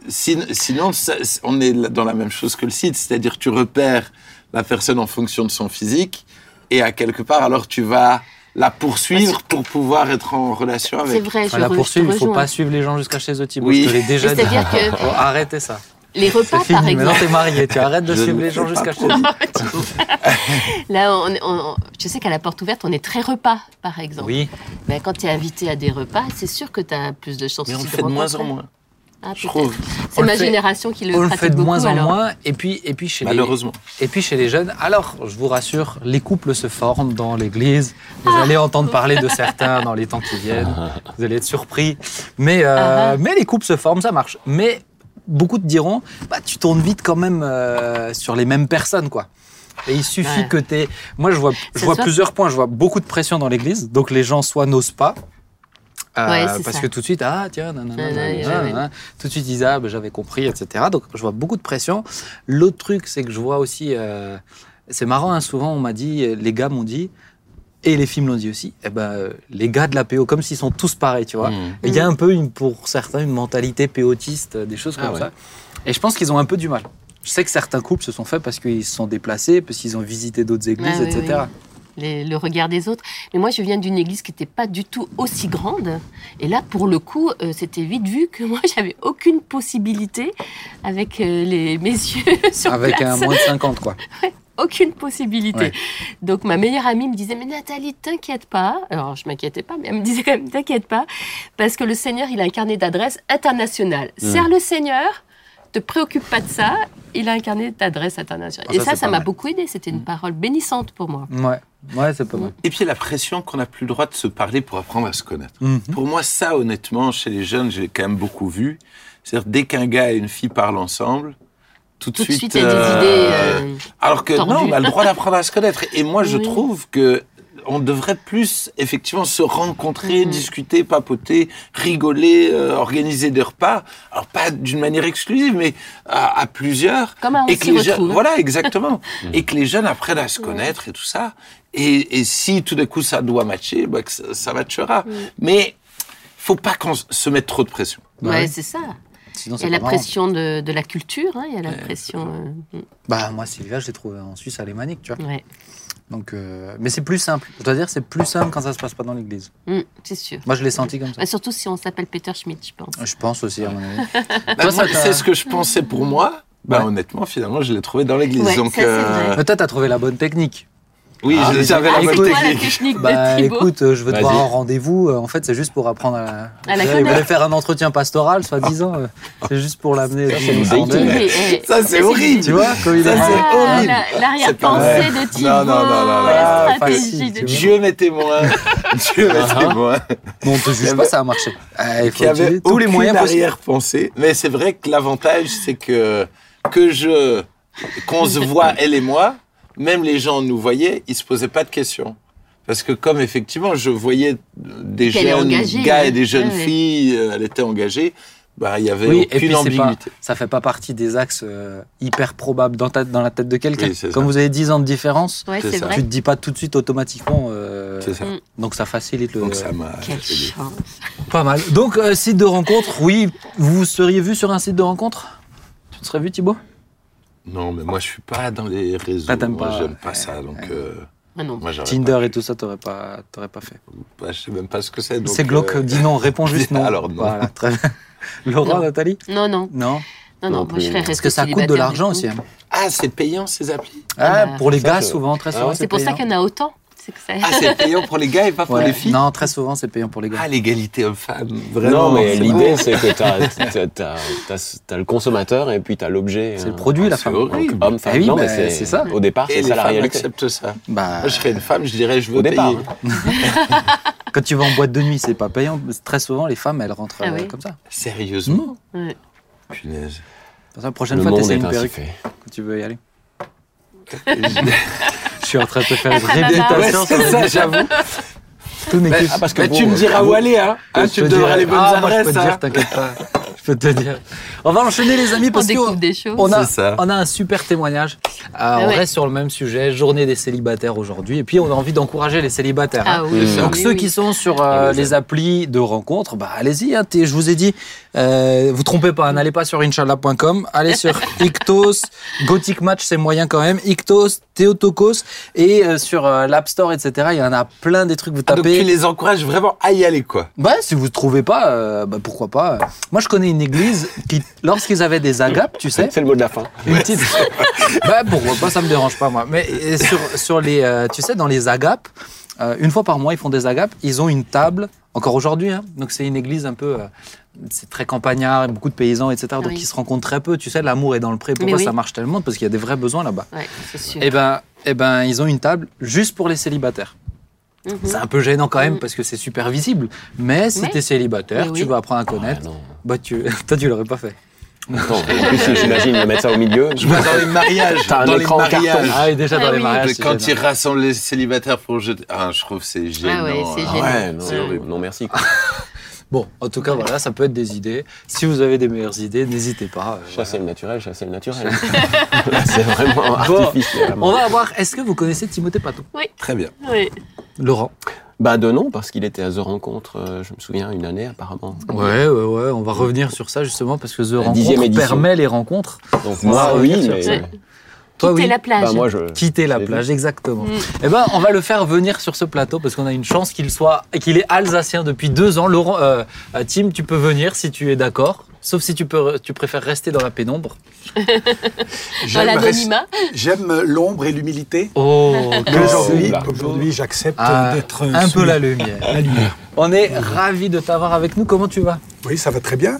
S3: Sin- Sinon, ça- on est dans la même chose que le site, c'est-à-dire tu repères la personne en fonction de son physique et à quelque part, alors tu vas la poursuivre pour pouvoir être en relation
S2: C'est
S3: avec.
S2: vrai,
S1: Enfin,
S2: je,
S1: la poursuivre, il faut
S2: rejoins.
S1: pas suivre les gens jusqu'à chez eux, Thibaut.
S3: Oui.
S1: Je te l'ai déjà dit.
S2: C'est-à-dire que-
S1: Faut arrêter ça.
S2: Les repas, par
S1: fini. Maintenant,
S2: exemple.
S1: t'es marié. Tu arrêtes de suivre
S3: ne
S1: les gens jusqu'à
S3: pas
S1: chez.
S2: Là, on, on- je sais qu'à la porte ouverte, on est très repas, par exemple.
S1: Oui.
S2: Ben, quand tu es invité à des repas, c'est sûr que tu as plus de chances
S3: Mais on le fait de moins en
S2: rencontrer.
S3: moins,
S2: Ah,
S3: je trouve,
S2: C'est ma
S1: fait-
S2: génération qui le
S1: On le
S2: pratique
S1: fait de
S2: beaucoup,
S1: moins en moins. Et puis, et puis chez les,
S3: malheureusement.
S1: et puis chez les jeunes. Alors, je vous rassure, les couples se forment dans l'église. Vous
S2: Ah.
S1: allez entendre parler de certains dans les temps qui viennent. Vous allez être surpris. Mais, euh,
S2: Ah ah.
S1: mais les couples se forment, ça marche. Mais beaucoup te diront, bah, tu tournes vite quand même euh, sur les mêmes personnes, quoi. Et il suffit
S2: Ouais.
S1: que tu Moi, je vois, je vois
S2: soit-
S1: plusieurs points. Je vois beaucoup de pression dans l'église. Donc, les gens soit n'osent pas. euh,
S2: Ouais,
S1: parce
S2: ça.
S1: que tout de suite, ah tiens, nanana, nanana, nanana. tout de suite ils disent ah ben, j'avais compris, etc. Donc je vois beaucoup de pression. L'autre truc, c'est que je vois aussi, euh, c'est marrant, hein, souvent on m'a dit, les gars m'ont dit, et les films l'ont dit aussi, eh ben, euh, les gars de la PO, comme s'ils sont tous pareils, tu vois.
S3: Mmh.
S1: Il y a un peu, une, pour certains, une mentalité péotiste, euh, des choses
S4: Ah
S1: comme
S4: ouais.
S1: ça. Et je pense qu'ils ont un peu du mal. Je sais que certains couples se sont faits parce qu'ils se sont déplacés, parce qu'ils ont visité d'autres églises,
S2: Ah oui,
S1: etc.
S2: les- le regard des autres. Mais moi, je viens d'une église qui n'était pas du tout aussi grande. Et là, pour le coup, euh, c'était vite vu que moi, j'avais aucune possibilité avec euh, les messieurs sur
S1: Avec
S2: place.
S1: un moins de 50, quoi.
S2: Aucune possibilité.
S1: Ouais.
S2: Donc, ma meilleure amie me disait, mais Nathalie, t'inquiète pas. Alors, je m'inquiétais pas, mais elle me disait quand même, t'inquiète pas. Parce que le Seigneur, il a un carnet d'adresses international.
S1: Mmh.
S2: Sers le Seigneur, te préoccupe pas de ça. Il a un carnet d'adresses international.
S1: Ah,
S2: Et
S1: ça,
S2: ça, m'a beaucoup aidé. C'était une parole bénissante pour moi.
S1: Ouais, ouais c'est pas mal.
S3: Et puis la pression qu'on n'a plus le droit de se parler pour apprendre à se connaître.
S1: Mhm.
S3: Pour moi, ça, honnêtement, chez les jeunes, j'ai quand même beaucoup vu. C'est-à-dire, dès qu'un gars et une fille parlent ensemble, tout de
S2: Tout
S3: suite.
S2: suite, il y a des
S3: euh,
S2: idées. euh,
S3: Alors que
S2: tordues.
S3: non, on a le droit d'apprendre à se connaître. Et moi, je
S2: Oui.
S3: trouve que on devrait plus, effectivement, se rencontrer,
S2: Mhm.
S3: discuter, papoter, rigoler, euh, organiser des repas. Alors, pas d'une manière exclusive, mais à, à plusieurs.
S2: Comme un
S3: et que les jeunes,
S2: retrouve.
S3: voilà, exactement. et que les jeunes apprennent à se connaître et tout ça. Et, et si tout d'un coup ça doit matcher, bah, que ça, ça matchera. Mais faut pas qu'on se mette trop de pression.
S1: Bah
S2: ouais,
S1: ouais.
S2: c'est ça.
S1: Sinon,
S2: Il y
S1: c'est
S2: a la
S1: marrant.
S2: pression de, de la culture, hein, il y a la pression. euh,
S1: Bah, moi, Sylvia, je l'ai trouvée en Suisse alémanique, tu vois.
S2: ouais,
S1: Donc, euh, mais c'est plus simple. Je dois dire, c'est plus simple quand ça se passe pas dans l'église.
S2: Mm, c'est sûr.
S1: Moi, je l'ai senti comme ça.
S2: Bah, surtout si on s'appelle Peter Schmidt, je pense.
S1: Je pense aussi, à mon avis.
S3: Bah, c'est ce que je pensais pour moi. Bah,
S1: Ouais.
S3: honnêtement, finalement, je l'ai trouvé dans l'église.
S2: Ouais,
S3: Donc,
S2: ça, vrai.
S1: Mais toi, t'as trouvé la bonne technique.
S3: Oui,
S1: Ah,
S3: je-
S1: c'est-
S3: la bonne
S1: écoute,
S2: quoi la
S3: technique.
S1: Bah, écoute, euh, je veux te voir en rendez-vous. euh, En fait, c'est juste pour apprendre à la.
S2: À la
S1: il
S2: connaître.
S1: voulait faire un entretien pastoral, soi-disant. euh, C'est juste pour l'amener.
S4: Ça, c'est
S3: horrible.
S1: Tu vois, comme il
S3: c'est
S2: Ah, L'arrière-pensée de Thibaut,
S3: Non, non, non, non, non.
S2: la
S1: Ah,
S2: stratégie
S1: facile,
S2: de.
S3: Dieu m'est témoin. Dieu m'est
S4: Ah.
S3: témoin.
S1: Bon, on te juge pas, ça a marché. Il faut
S3: avait
S1: tous les moyens
S3: arrière-pensée. Mais c'est vrai que l'avantage, c'est que que je qu'on se voit elle et moi, même les gens nous voyaient, ils se posaient pas de questions. Parce que comme effectivement, je voyais des jeunes
S2: engagée,
S3: gars
S2: ouais.
S3: et des jeunes
S2: Ouais, ouais.
S3: filles, euh, elle était engagée, bah il y avait
S1: Oui, et
S3: aucune
S1: puis c'est pas,
S3: ambiguïté.
S1: ça fait pas partie des axes euh, hyper probables dans, ta- dans la tête de quelqu'un.
S3: Oui, ça.
S1: vous avez 10 ans de différence,
S2: Ouais, vrai.
S1: tu te dis pas tout de suite automatiquement. euh,
S3: C'est ça.
S2: Mm.
S1: Donc ça facilite le.
S3: Donc ça m'a.
S2: Quelle
S3: fait des-
S2: chance.
S1: Pas mal. Donc euh, site de rencontre, oui. Vous seriez vu sur un site de rencontre? Tu te serais vu Thibaut?
S3: Non, mais moi, je suis pas dans les réseaux.
S1: Ah, t'aimes pas,
S3: J'aime pas
S1: ouais.
S3: ça, donc euh,
S2: Ah non.
S3: moi, j'aurais
S1: Tinder et tout ça, t'aurais pas, t'aurais pas fait.
S3: Pas, je sais même pas ce que c'est. donc,
S1: C'est glauque,
S3: euh,
S1: dis non, réponds juste non.
S3: Alors, non.
S1: Voilà, très bien. Laurent,
S2: Non.
S1: Nathalie
S2: Non, non,
S1: Non.
S2: non,
S4: Non
S2: non, moi je serais
S1: Parce que ça coûte de l'argent aussi. hein.
S3: Ah, c'est payant ces applis?
S1: Ah,
S2: Ah bah,
S1: pour les gars, souvent, très
S4: Ah
S1: souvent.
S2: C'est pour ça qu'il y en a autant. C'est que ça...
S3: Ah, c'est payant pour les gars et pas pour
S1: Ouais.
S3: les filles
S1: Non, très souvent, c'est payant pour les gars.
S3: Ah, l'égalité homme-femme, vraiment.
S4: Non, mais l'idée, c'est que tu as, le consommateur et puis tu as l'objet.
S1: C'est le
S4: euh,
S1: produit, la
S3: c'est
S1: femme.
S3: horrible.
S4: Homme, femme.
S1: Eh oui,
S4: non,
S1: bah,
S4: mais c'est
S1: c'est ça.
S4: Au départ,
S3: Et
S4: c'est ça la réalité.
S3: acceptent ça.
S1: Bah,
S3: Moi, je serais une femme, je dirais, je veux
S4: Au départ.
S3: payer.
S4: hein.
S1: quand tu vas en boîte de nuit, c'est pas payant. Très souvent, les femmes, elles rentrent
S2: Ah
S1: euh,
S2: oui.
S1: comme ça.
S3: Sérieusement
S2: Ouais.
S3: Punaise.
S1: La prochaine
S4: Le
S1: fois, t'essaies une perruque quand tu veux y aller. Je suis en train de te faire une réputation
S3: Ouais, c'est ça, j'avoue.
S1: Tout n'est
S3: Mais-
S1: que-
S4: Ah, parce que
S3: Mais
S4: bon,
S3: tu me diras
S4: vous-
S3: où aller, hein, Hein,
S1: Je
S3: Tu
S1: te
S3: me donneras les bonnes
S1: ah, moi, je
S3: adresses.
S1: peux te
S3: hein.
S1: dire, t'inquiète pas. Je peux te dire. On va enchaîner, les amis,
S2: On
S1: parce
S2: choses.
S1: on a, on un super témoignage. Euh, on
S2: Ah ouais.
S1: reste sur le même sujet, journée des célibataires aujourd'hui. Et puis, on a envie d'encourager les célibataires. hein.
S2: Ah oui.
S1: Donc
S2: oui,
S1: ceux
S2: oui.
S1: qui sont sur euh,
S4: On les
S1: applis de rencontres, bah allez-y. hein, je vous ai dit, euh, vous trompez pas, hein, n'allez pas sur inchallah.com, allez sur Ictos, Gothic Match c'est moyen quand même, Ictos, Theotokos et euh, sur euh, l'App Store etc. Il y en a plein des trucs vous
S3: Ah, donc
S1: tapez.
S3: tu les encourages vraiment à y aller, quoi.
S1: Bah si vous trouvez pas, euh, bah, pourquoi pas. Moi je connais une église qui, lorsqu'ils avaient des agapes, tu sais,
S4: C'est le mot de la fin.
S1: une petite. bah pourquoi pas, ça me dérange pas moi. Mais euh, sur, sur les, euh, tu sais, dans les agapes, euh, une fois par mois ils font des agapes. Ils ont une table, encore aujourd'hui. Hein, donc c'est une église un peu, euh, c'est très campagnard, beaucoup de paysans, etc. Donc
S2: Oui.
S1: ils se rencontrent très peu. Tu sais, l'amour est dans le pré. Pourquoi
S2: oui.
S1: ça marche tellement? Parce qu'il y a des vrais besoins là-bas.
S2: Ouais, c'est sûr.
S1: Et ben, eh ben, ils ont une table juste pour les célibataires.
S2: Mhm.
S1: C'est un peu gênant quand même
S2: Mhm.
S1: parce que c'est super visible. Mais si
S2: Mais-
S1: t'es célibataire, tu vas apprendre à
S4: Ah,
S1: connaître.
S4: non.
S1: bah tu, toi tu l'aurais pas fait.
S4: Attends, en plus, j'imagine de mettre ça au milieu.
S3: Je vois dans les mariages.
S4: T'as un
S3: dans les
S4: écran en carton.
S3: mariages.
S1: Ah oui, déjà
S2: Ah
S1: dans les
S2: oui.
S1: mariages.
S3: Quand ils rassemblent les célibataires pour jeter. Ah, je trouve que c'est.
S2: Ah ouais, c'est
S3: hein.
S2: gênant.
S4: Ouais, non,
S3: C'est horrible.
S4: non, merci. quoi.
S1: Bon, en tout cas, voilà, ça peut être des idées. Si vous avez des meilleures idées, n'hésitez pas. euh,
S4: Chasser le naturel, chasser le naturel. c'est vraiment
S1: Bon,
S4: artificiel.
S1: On va voir, est-ce que vous connaissez Timothée Patou
S3: Très bien.
S2: Oui.
S1: Laurent?
S4: Bah de non, parce qu'il était à The Rencontre, euh, je me souviens, une année apparemment.
S1: Ouais, ouais, ouais, on va revenir sur ça justement parce que The
S4: La dixième
S1: Rencontre
S4: édition.
S1: permet les rencontres.
S4: Donc
S1: On va
S4: moi, oui,
S1: revenir sur
S4: mais...
S2: Ouais.
S1: Toi,
S2: Quitter
S1: oui.
S2: la plage.
S4: Bah moi, je...
S1: Quitter la plage, exactement.
S2: Mm.
S1: Eh ben, on va le faire venir sur ce plateau parce qu'on a une chance qu'il soit, qu'il est alsacien depuis deux ans. Laurent, euh, euh, Tim, tu peux venir si tu es d'accord. Sauf si tu, peux, tu préfères rester dans la pénombre.
S2: Dans
S5: J'aime
S2: l'anonymat.
S5: J'aime l'ombre et l'humilité.
S1: Oh,
S5: aujourd'hui, j'accepte
S1: Ah,
S5: d'être
S1: un peu la lumière.
S5: la lumière.
S1: On est ravis de t'avoir avec nous. Comment tu vas?
S5: Oui, ça va très bien.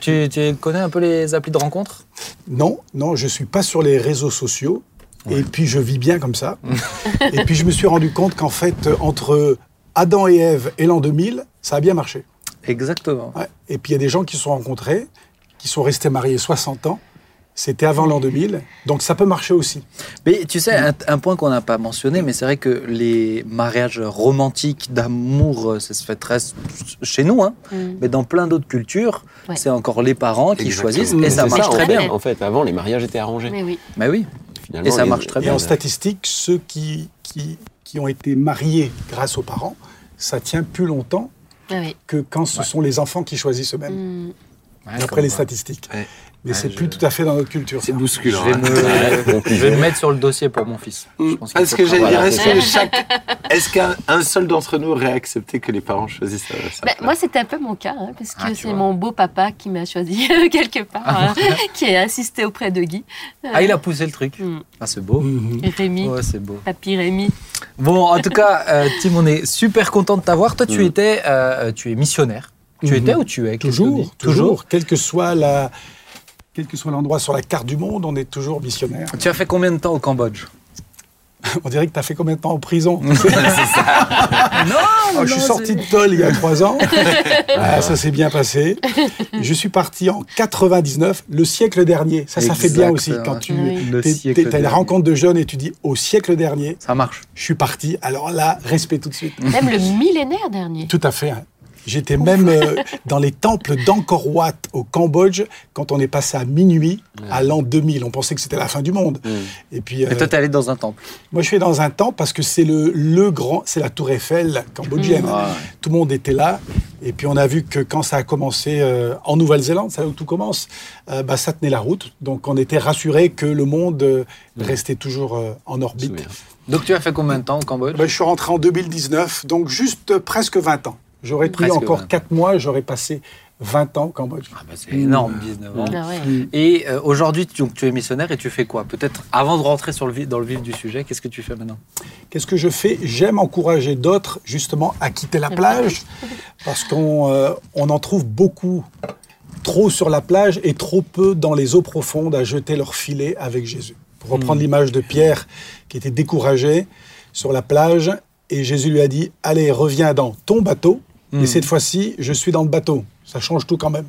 S1: Tu, tu connais un peu les applis de rencontre?
S5: Non, non, je suis pas sur les réseaux sociaux. Et puis je vis bien comme ça. et puis je me suis rendu compte qu'en fait, entre Adam et Ève et l'an 2000, ça a bien marché.
S1: Exactement.
S5: Ouais. Et puis il y a des gens qui se sont rencontrés, qui sont restés mariés 60 ans. C'était avant l'an 2000, donc ça peut marcher aussi.
S1: Mais tu sais, un, un point qu'on n'a pas mentionné, mais c'est vrai que les mariages romantiques d'amour, euh, ça se fait très chez nous, hein,
S2: Mm.
S1: mais dans plein d'autres cultures,
S2: Ouais.
S1: c'est encore les parents qui
S3: Exactement.
S1: choisissent et
S5: Mais
S1: ça marche très bien.
S4: En fait, avant, les mariages étaient arrangés.
S2: Mais oui.
S1: Mais oui.
S4: Finalement,
S1: Et ça
S4: les-
S1: marche très
S5: Et
S1: bien.
S5: en statistique, ceux qui, qui, qui ont été mariés grâce aux parents, ça tient plus longtemps
S2: oui.
S5: que quand ce sont les enfants qui choisissent eux-mêmes,
S2: Mm.
S1: Ouais,
S5: d'après les statistiques. Mais
S1: Ouais,
S5: c'est
S1: je-
S5: plus tout à fait dans notre culture.
S3: C'est
S5: ça.
S3: bousculant.
S1: Je vais,
S3: hein.
S1: me,
S4: conclusion.
S1: je vais me mettre sur le dossier pour mon fils. Je pense faut
S3: que j'allais dire, est-ce que chaque, est-ce qu'un un seul d'entre nous aurait accepté que les parents choisissent sa, sa
S2: Bah, moi, c'était un peu mon cas, hein, parce que
S1: Ah, tu
S2: c'est
S1: vois.
S2: mon beau papa qui m'a choisi quelque part, hein, qui a assisté auprès de Guy.
S1: Ah, il a poussé le truc.
S2: Mm.
S1: Ah, c'est beau.
S2: Et Rémi,
S1: Ouais, c'est beau.
S2: papy Rémi.
S1: Bon, en tout cas, euh, Tim, on est super content de t'avoir. Toi, tu
S4: Mm.
S1: étais, euh, tu es missionnaire. Tu
S5: Mhm.
S1: étais ou tu es
S5: Toujours, toujours, quel que soit la, quel que soit l'endroit sur la carte du monde, on est toujours missionnaire.
S1: Tu as fait combien de temps au Cambodge?
S5: On dirait que tu as fait combien de temps en prison?
S1: Non,
S5: Oh, Je suis sorti de Toll il y a trois ans. Ah, ça s'est bien passé. Je suis parti en 99, le siècle dernier. Ça, ça fait bien aussi
S1: Exactement.
S5: quand tu
S2: Oui.
S5: T'as une rencontre de jeunes et tu dis au siècle dernier,
S1: Ça marche.
S5: je suis parti. Alors là, respect tout de suite.
S2: Même le millénaire dernier.
S5: Tout à fait. J'étais même euh, dans les temples d'Angkor Wat au Cambodge quand on est passé à minuit à l'an 2000. On pensait que c'était la fin du monde. Et puis, euh,
S1: Et toi, t'es allé dans un temple.
S5: moi, je suis dans un temple parce que c'est le, le grand, c'est la Tour Eiffel cambodgienne. Tout le monde était là. Et puis, on a vu que quand ça a commencé euh, en Nouvelle-Zélande, c'est là où tout commence, euh, bah, ça tenait la route. Donc, on était rassurés que le monde euh, restait toujours euh, en orbite.
S1: Donc, tu as fait combien de temps au Cambodge?
S5: Bah, je suis rentré en 2019, donc juste euh, presque 20 ans. J'aurais
S1: Presque
S5: encore
S1: 20.
S5: 4 mois, j'aurais passé 20 ans au Cambodge.
S1: Ah bah, C'est énorme, 19 ans.
S2: Ah ouais.
S1: Et euh, aujourd'hui, tu, donc, tu es missionnaire et tu fais quoi? Peut-être avant de rentrer sur le vif- dans le vif du sujet, qu'est-ce que tu fais maintenant?
S5: Qu'est-ce que je fais? J'aime encourager d'autres justement à quitter la plage parce qu'on euh, on en trouve beaucoup trop sur la plage et trop peu dans les eaux profondes à jeter leur filet avec Jésus. Pour reprendre l'image de Pierre qui était découragé sur la plage et Jésus lui a dit allez reviens dans ton bateau mais cette fois-ci je suis dans le bateau. Ça change tout quand même.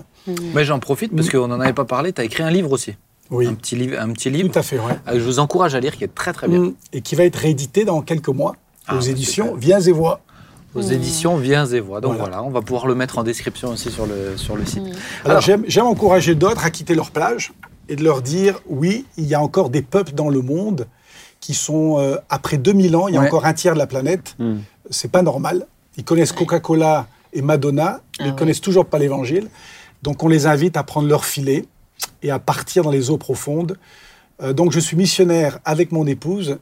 S1: Mais j'en profite parce qu'on n'en avait pas parlé. Tu as écrit un livre aussi.
S5: Oui,
S1: Un petit livre, un petit livre
S5: tout à fait. Ouais.
S1: euh, je vous encourage à lire qui est très très bien.
S5: Et qui va être réédité dans quelques mois
S1: Ah,
S5: aux
S1: bah,
S5: éditions Viens et Voix.
S1: Aux éditions Viens et Voix. Donc
S5: Voilà.
S1: voilà. on va pouvoir le mettre en description aussi sur le, sur le site.
S5: Alors,
S1: Alors-
S5: j'aime, encourager d'autres à quitter leur plage et de leur dire oui, il y a encore des peuples dans le monde qui sont, euh, après 2000 ans, il y a
S1: Ouais.
S5: encore un tiers de la planète. C'est pas normal. Ils connaissent Coca-Cola et Madonna, mais ils
S2: ouais.
S5: connaissent toujours pas l'évangile. Donc on les invite à prendre leur filet et à partir dans les eaux profondes. Euh, donc je suis missionnaire avec mon épouse.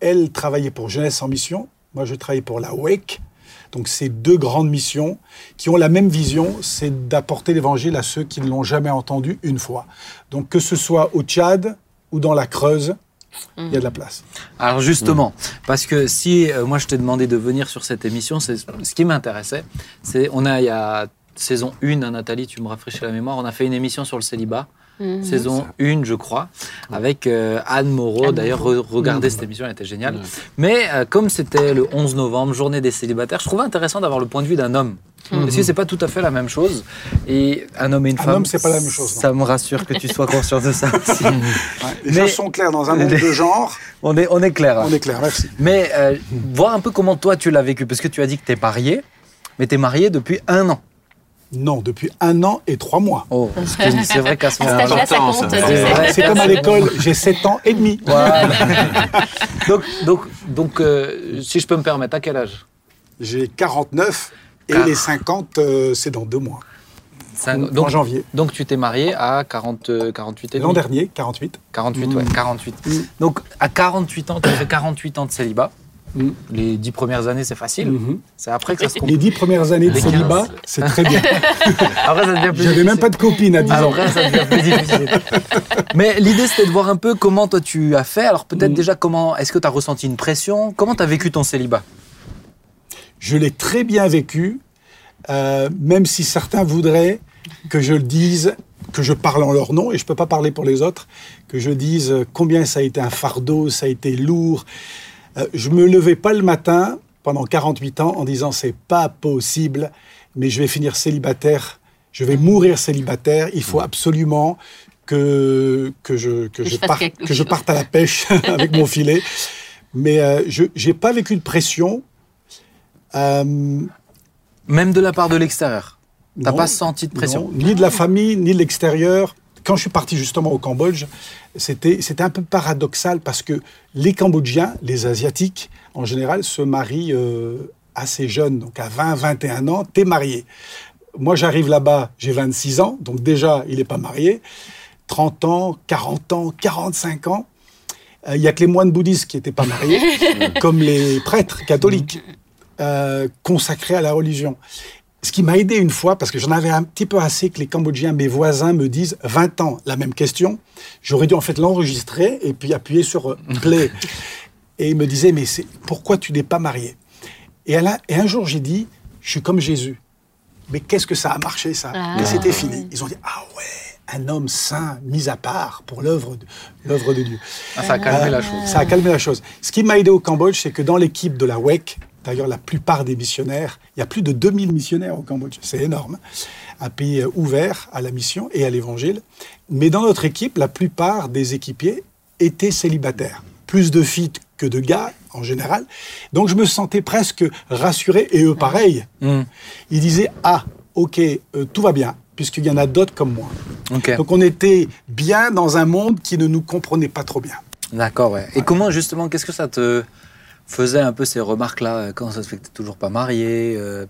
S5: Elle travaillait pour Jeunesse en Mission. Moi, je travaille pour la WEC. Donc, c'est deux grandes missions qui ont la même vision, c'est d'apporter l'évangile à ceux qui ne l'ont jamais entendu une fois. Donc, que ce soit au Tchad ou dans la Creuse, il y a de la place.
S1: Alors justement, parce que si euh, moi je t'ai demandé de venir sur cette émission, c'est ce qui m'intéressait, c'est on a il y a saison 1, hein, Nathalie, tu me rafraîchis la mémoire, on a fait une émission sur le célibat.
S2: Mhm.
S1: Saison 1, je crois, avec euh, Anne Moreau.
S2: Anne
S1: D'ailleurs, re- regardez cette émission, elle était géniale. Mais euh, comme c'était le 11 novembre, journée des célibataires, je trouvais intéressant d'avoir le point de vue d'un homme. Parce que c'est pas tout à fait la même chose. Et un homme et une
S5: Un
S1: femme.
S5: homme, c'est pas la même chose, non.
S1: Ça me rassure que tu sois conscient de ça aussi.
S5: Les
S1: Mais-
S5: choses sont claires dans un monde de genre.
S1: on, est, on est clair.
S5: On est clair, merci.
S1: Mais euh, voir un peu comment toi tu l'as vécu, parce que tu as dit que tu es marié, mais tu es marié depuis un an.
S5: Non, depuis un an et trois mois.
S1: Oh, c'est vrai qu'à ce moment-là.
S2: ça compte.
S1: C'est
S5: comme à l'école, j'ai 7 ans et demi.
S1: Voilà. donc, donc, donc euh, si je peux me permettre, à quel âge?
S5: J'ai 49 et
S1: Car-
S5: les 50, euh, c'est dans deux mois.
S1: Cinq-
S5: en
S1: donc,
S5: janvier.
S1: donc tu t'es marié à 40, euh, 48 et
S5: L'an dernier, 48.
S1: 48,
S5: Mm.
S1: ouais, 48.
S5: Mm.
S1: Donc à 48 ans, tu as fait 48 ans de célibat. Les 10 premières années, c'est facile.
S5: Mhm.
S1: C'est après que ça se
S5: Les
S1: complique.
S5: 10 premières années de
S1: Les
S5: célibat,
S1: 15.
S5: c'est très bien.
S1: Après, ça devient plus
S5: J'avais même pas de copine à 10 ans.
S1: Après, ça devient plus difficile. Mais l'idée, c'était de voir un peu comment toi tu as fait. Alors peut-être
S5: Mm.
S1: déjà comment, est-ce que tu as ressenti une pression? Comment tu as vécu ton célibat
S5: Je l'ai très bien vécu, euh, même si certains voudraient que je le dise, que je parle en leur nom, et je ne peux pas parler pour les autres, que je dise combien ça a été un fardeau, ça a été lourd. Euh, je me levais pas le matin pendant 48 ans en disant c'est pas possible, mais je vais finir célibataire, je vais mourir célibataire, il faut absolument que, que, je, que,
S2: Que
S5: je, que je parte à la pêche avec mon filet. Mais euh, je n'ai pas vécu de pression. Euh,
S1: Même de la part de l'extérieur T'as pas senti de pression
S5: non, Ni de la famille, ni de l'extérieur. Quand je suis parti justement au Cambodge, c'était un peu paradoxal parce que les Cambodgiens, les Asiatiques en général, se marient euh, assez jeunes. Donc à 20, 21 ans, t'es marié. Moi, j'arrive là-bas, j'ai 26 ans, donc déjà, il n'est pas marié. 30 ans, 40 ans, 45 ans. Euh, Il y a que les moines bouddhistes qui n'étaient pas mariés, comme les prêtres catholiques euh, consacrés à la religion. Ce qui m'a aidé une fois, parce que j'en avais un petit peu assez que les Cambodgiens, mes voisins, me disent 20 ans, la même question. J'aurais dû en fait l'enregistrer et puis appuyer sur euh, play. et ils me disaient, mais c'est pourquoi tu n'es pas marié? Et, elle a- et un jour, j'ai dit, je suis comme Jésus. Mais qu'est-ce que ça a marché, ça?
S2: Ah.
S5: Et c'était fini. Ils ont dit, ah ouais, un homme saint, mis à part pour l'œuvre de, l'œuvre de Dieu.
S1: Ah, Ça a calmé
S5: Euh,
S1: la chose.
S5: Ça a calmé la chose. Ce qui m'a aidé au Cambodge, c'est que dans l'équipe de la WEC, d'ailleurs la plupart des missionnaires, il y a plus de 2000 missionnaires au Cambodge, c'est énorme, un pays euh, ouvert à la mission et à l'évangile. Mais dans notre équipe, la plupart des équipiers étaient célibataires. Plus de filles que de gars en général. Donc je me sentais presque rassuré et eux pareil.
S1: Hmm.
S5: Ils disaient ah ok euh, tout va bien puisqu'il y en a d'autres comme moi.
S1: Ok.
S5: Donc on était bien dans un monde qui ne nous comprenait pas trop bien.
S1: D'accord, ouais. Et comment justement, qu'est-ce que ça te faisait un peu ces remarques-là euh, Comment ça se fait que t'es toujours pas marié euh,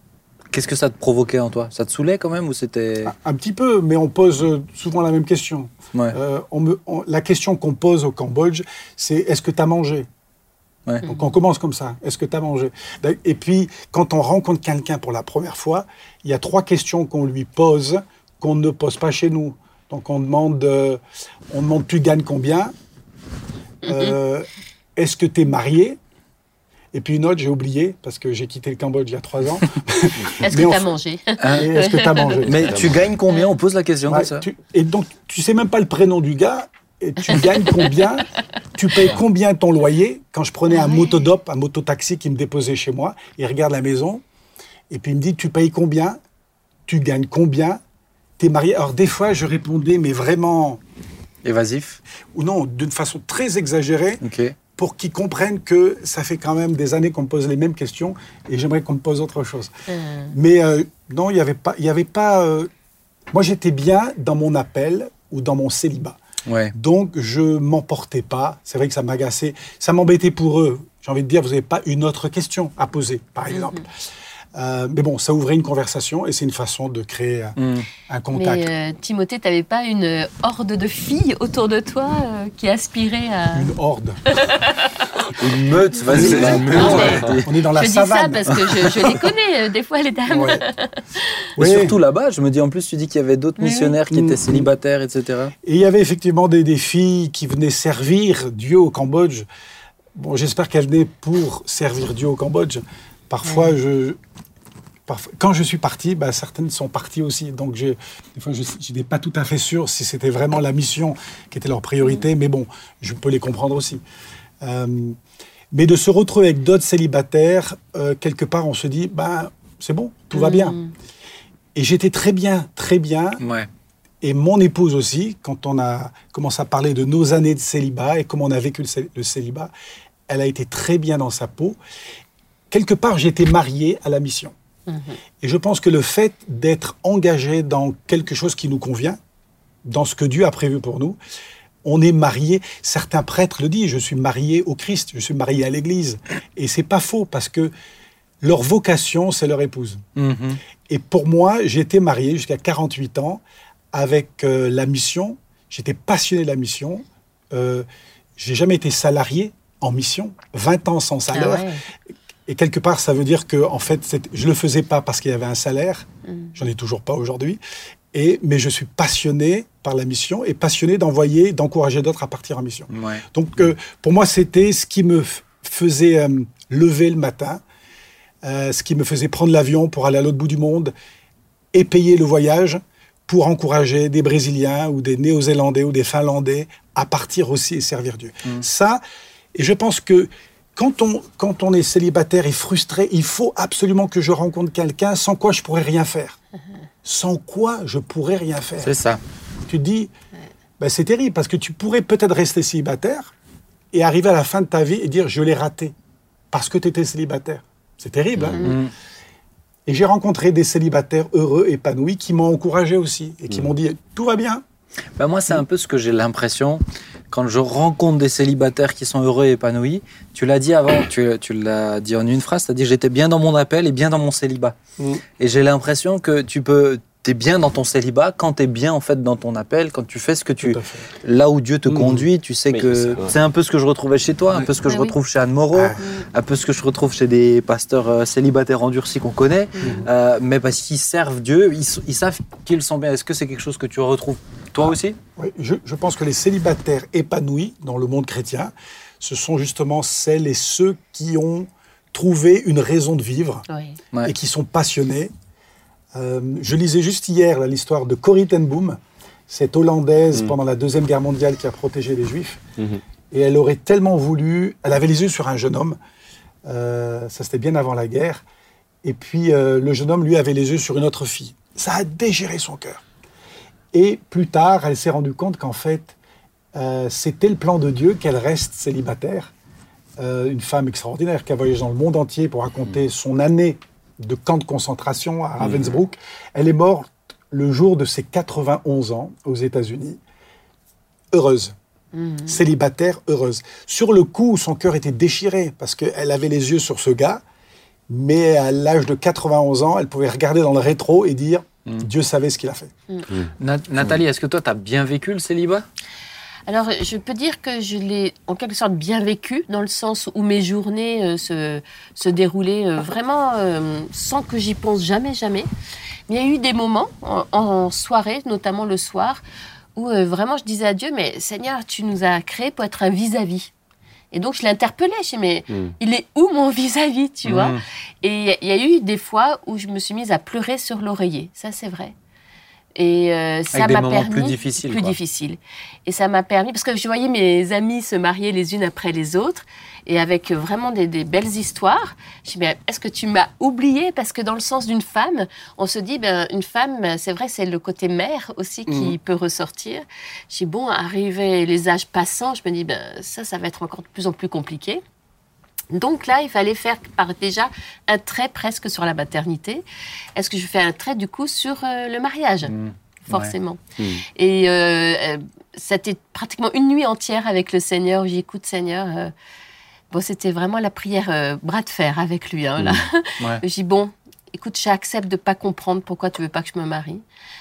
S1: Qu'est-ce que ça te provoquait en toi? Ça te saoulait quand même ou c'était
S5: Un petit peu, mais on pose euh, souvent la même question.
S1: Ouais.
S5: Euh, on me- on- la question qu'on pose au Cambodge, c'est est-ce que tu as mangé?
S1: Ouais.
S5: Donc on commence comme ça, est-ce que tu as mangé Et puis quand on rencontre quelqu'un pour la première fois, il y a trois questions qu'on lui pose qu'on ne pose pas chez nous. Donc on demande, euh, on demande tu gagnes combien? Euh, Est-ce que tu es marié? Et puis une autre, j'ai oublié, parce que j'ai quitté le Cambodge il y a trois ans.
S2: Est-ce
S5: Mais
S2: que tu as mangé
S5: Est-ce que tu as mangé?
S1: Mais tu gagnes combien? On pose la question
S5: Ouais,
S1: comme ça.
S5: tu- et donc, tu sais même pas le prénom du gars, et tu gagnes combien, tu payes combien ton loyer? Quand je prenais un motodop, un mototaxi qui me déposait chez moi, il regarde la maison, et puis il me dit, tu payes combien, tu gagnes combien, t'es marié? Alors des fois, je répondais, mais vraiment,
S1: Évasif.
S5: ou non, d'une façon très exagérée,
S1: Ok.
S5: Pour qu'ils comprennent que ça fait quand même des années qu'on me pose les mêmes questions, et j'aimerais qu'on me pose autre chose.
S2: Euh,
S5: Mais euh, non, il n'y avait pas. Il y avait pas euh, Moi, j'étais bien dans mon appel ou dans mon célibat.
S1: Ouais.
S5: Donc, je m'emportais pas. C'est vrai que ça m'agaçait. Ça m'embêtait pour eux. J'ai envie de dire, vous n'avez pas une autre question à poser, par exemple. Euh, mais bon, ça ouvrait une conversation et c'est une façon de créer un,
S1: Hmm.
S5: un contact.
S2: Mais euh, Timothée, t'avais pas une horde de filles autour de toi euh, qui aspiraient à.
S5: Une horde.
S1: Une meute, vas-y.
S5: On est dans la
S2: je dis ça
S5: savane.
S2: parce que je, je les connais, euh, des fois, les dames.
S5: Ouais. Oui.
S1: surtout là-bas, je me dis en plus, tu dis qu'il y avait d'autres
S2: oui.
S1: missionnaires qui
S5: Mm.
S1: étaient célibataires, etc.
S5: Et il y avait effectivement des, des filles qui venaient servir Dieu au Cambodge. Bon, j'espère qu'elles venaient pour servir Dieu au Cambodge. Parfois, je, parfois- quand je suis parti, bah, certaines sont parties aussi. Donc, j'ai- des fois, je n'étais pas tout à fait sûr si c'était vraiment la mission qui était leur priorité. Mais bon, je peux les comprendre aussi. Euh, mais de se retrouver avec d'autres célibataires, euh, quelque part, on se dit, bah, c'est bon, tout va bien.
S2: Mm.
S5: Et j'étais très bien, très bien
S1: Ouais.
S5: et mon épouse aussi, quand on a commencé à parler de nos années de célibat et comment on a vécu le célibat, elle a été très bien dans sa peau. Quelque part, j'étais marié à la mission. Et je pense que le fait d'être engagé dans quelque chose qui nous convient, dans ce que Dieu a prévu pour nous, on est marié. Certains prêtres le disent, je suis marié au Christ, je suis marié à l'Église. Et c'est pas faux parce que leur vocation, c'est leur épouse.
S1: Mhm.
S5: Et pour moi, j'étais marié jusqu'à 48 ans avec euh, la mission. J'étais passionné de la mission. Euh, j'ai jamais été salarié en mission. 20 ans sans
S2: Ah
S5: salaire.
S2: ouais.
S5: Et quelque part, ça veut dire que en fait, je le faisais pas parce qu'il y avait un salaire.
S2: Mm.
S5: J'en ai toujours pas aujourd'hui. Et mais je suis passionné par la mission et passionné d'envoyer, d'encourager d'autres à partir en mission.
S1: Ouais.
S5: Donc, euh, pour moi, c'était ce qui me faisait euh, lever le matin, euh, ce qui me faisait prendre l'avion pour aller à l'autre bout du monde et payer le voyage pour encourager des Brésiliens ou des Néo-Zélandais ou des Finlandais à partir aussi et servir Dieu. Ça, et je pense que quand on, quand on est célibataire et frustré, il faut absolument que je rencontre quelqu'un sans quoi je pourrais rien faire. Sans quoi je pourrais rien faire
S1: C'est ça.
S5: tu te dis, ben, c'est terrible parce que tu pourrais peut-être rester célibataire et arriver à la fin de ta vie et dire je l'ai raté parce que tu étais célibataire. C'est terrible. hein
S1: Mhm.
S5: et j'ai rencontré des célibataires heureux, épanouis, qui m'ont encouragé aussi et
S1: Mm.
S5: qui m'ont dit tout va bien.
S1: Bah, moi, c'est un peu ce que j'ai l'impression quand je rencontre des célibataires qui sont heureux et épanouis. Tu l'as dit avant, tu, tu l'as dit en une phrase, tu as dit j'étais bien dans mon appel et bien dans mon célibat.
S4: Mm.
S1: Et j'ai l'impression que tu peux, es bien dans ton célibat quand tu es bien en fait dans ton appel, quand tu fais ce que tu, là où Dieu te
S4: Mm.
S1: conduit, tu sais que
S4: c'est
S1: un peu ce que je retrouvais chez toi, un peu ce que
S2: Ah
S1: je
S2: oui.
S1: retrouve chez Anne Moreau,
S5: Ah.
S1: un peu ce que je retrouve chez des pasteurs euh, célibataires endurcis qu'on connaît, euh, mais parce qu'ils servent Dieu, ils, ils savent qu'ils sont bien. Est-ce que c'est quelque chose que tu retrouves toi aussi
S5: Oui, je, je pense que les célibataires épanouis dans le monde chrétien, ce sont justement celles et ceux qui ont trouvé une raison de vivre
S2: Oui.
S1: Ouais.
S5: et qui sont passionnés. Euh, je lisais juste hier l'histoire de Corrie ten Boom, cette Hollandaise pendant la Deuxième Guerre mondiale qui a protégé les Juifs.
S4: Mhm.
S5: Et elle aurait tellement voulu, elle avait les yeux sur un jeune homme, euh, ça c'était bien avant la guerre, et puis euh, le jeune homme, lui, avait les yeux sur une autre fille. Ça a dégéré son cœur. Et plus tard, elle s'est rendue compte qu'en fait, euh, c'était le plan de Dieu qu'elle reste célibataire euh, une femme extraordinaire qui a voyagé dans le monde entier pour raconter son année de camp de concentration à Ravensbrück. Elle est morte le jour de ses 91 ans aux États-Unis. Heureuse. Célibataire, heureuse. Sur le coup, son cœur était déchiré parce qu'elle avait les yeux sur ce gars, mais à l'âge de 91 ans, elle pouvait regarder dans le rétro et dire Dieu savait ce qu'il a fait.
S1: Na- Nathalie, est-ce que toi, tu as bien vécu le célibat?
S2: Alors, je peux dire que je l'ai en quelque sorte bien vécu, dans le sens où mes journées euh, se, se déroulaient euh, vraiment euh, sans que j'y pense jamais, jamais. Mais il y a eu des moments, en, en soirée, notamment le soir, où euh, vraiment je disais à Dieu, mais Seigneur, tu nous as créés pour être un vis-à-vis. Et donc, je l'interpellais. Je dis, mais
S4: Mm.
S2: il est où mon vis-à-vis, tu vois?
S1: Mm.
S2: Et il y a- il y a eu des fois où je me suis mise à pleurer sur l'oreiller. Ça, c'est vrai. Et euh, ça m'a permis
S1: plus difficiles,
S2: plus
S1: quoi.
S2: difficiles. Et ça m'a permis parce que je voyais mes amis se marier les unes après les autres et avec vraiment des, des belles histoires. Je dis mais est-ce que tu m'as oublié? Parce que dans le sens d'une femme, on se dit ben une femme, c'est vrai, c'est le côté mère aussi qui peut ressortir. Je dis bon, arrivé les âges passants, je me dis ben ça, ça va être encore de plus en plus compliqué. Donc là, il fallait faire par déjà un trait presque sur la maternité. Est-ce que je fais un trait du coup sur euh, le mariage
S1: Mm.
S2: Forcément.
S4: Mm.
S2: Et euh, euh, c'était pratiquement une nuit entière avec le Seigneur. J'ai écoute Seigneur. euh, bon, c'était vraiment la prière euh, bras de fer avec lui. Hein, là.
S1: Ouais.
S2: Je dis bon, écoute, j'accepte de pas comprendre pourquoi tu veux pas que je me marie.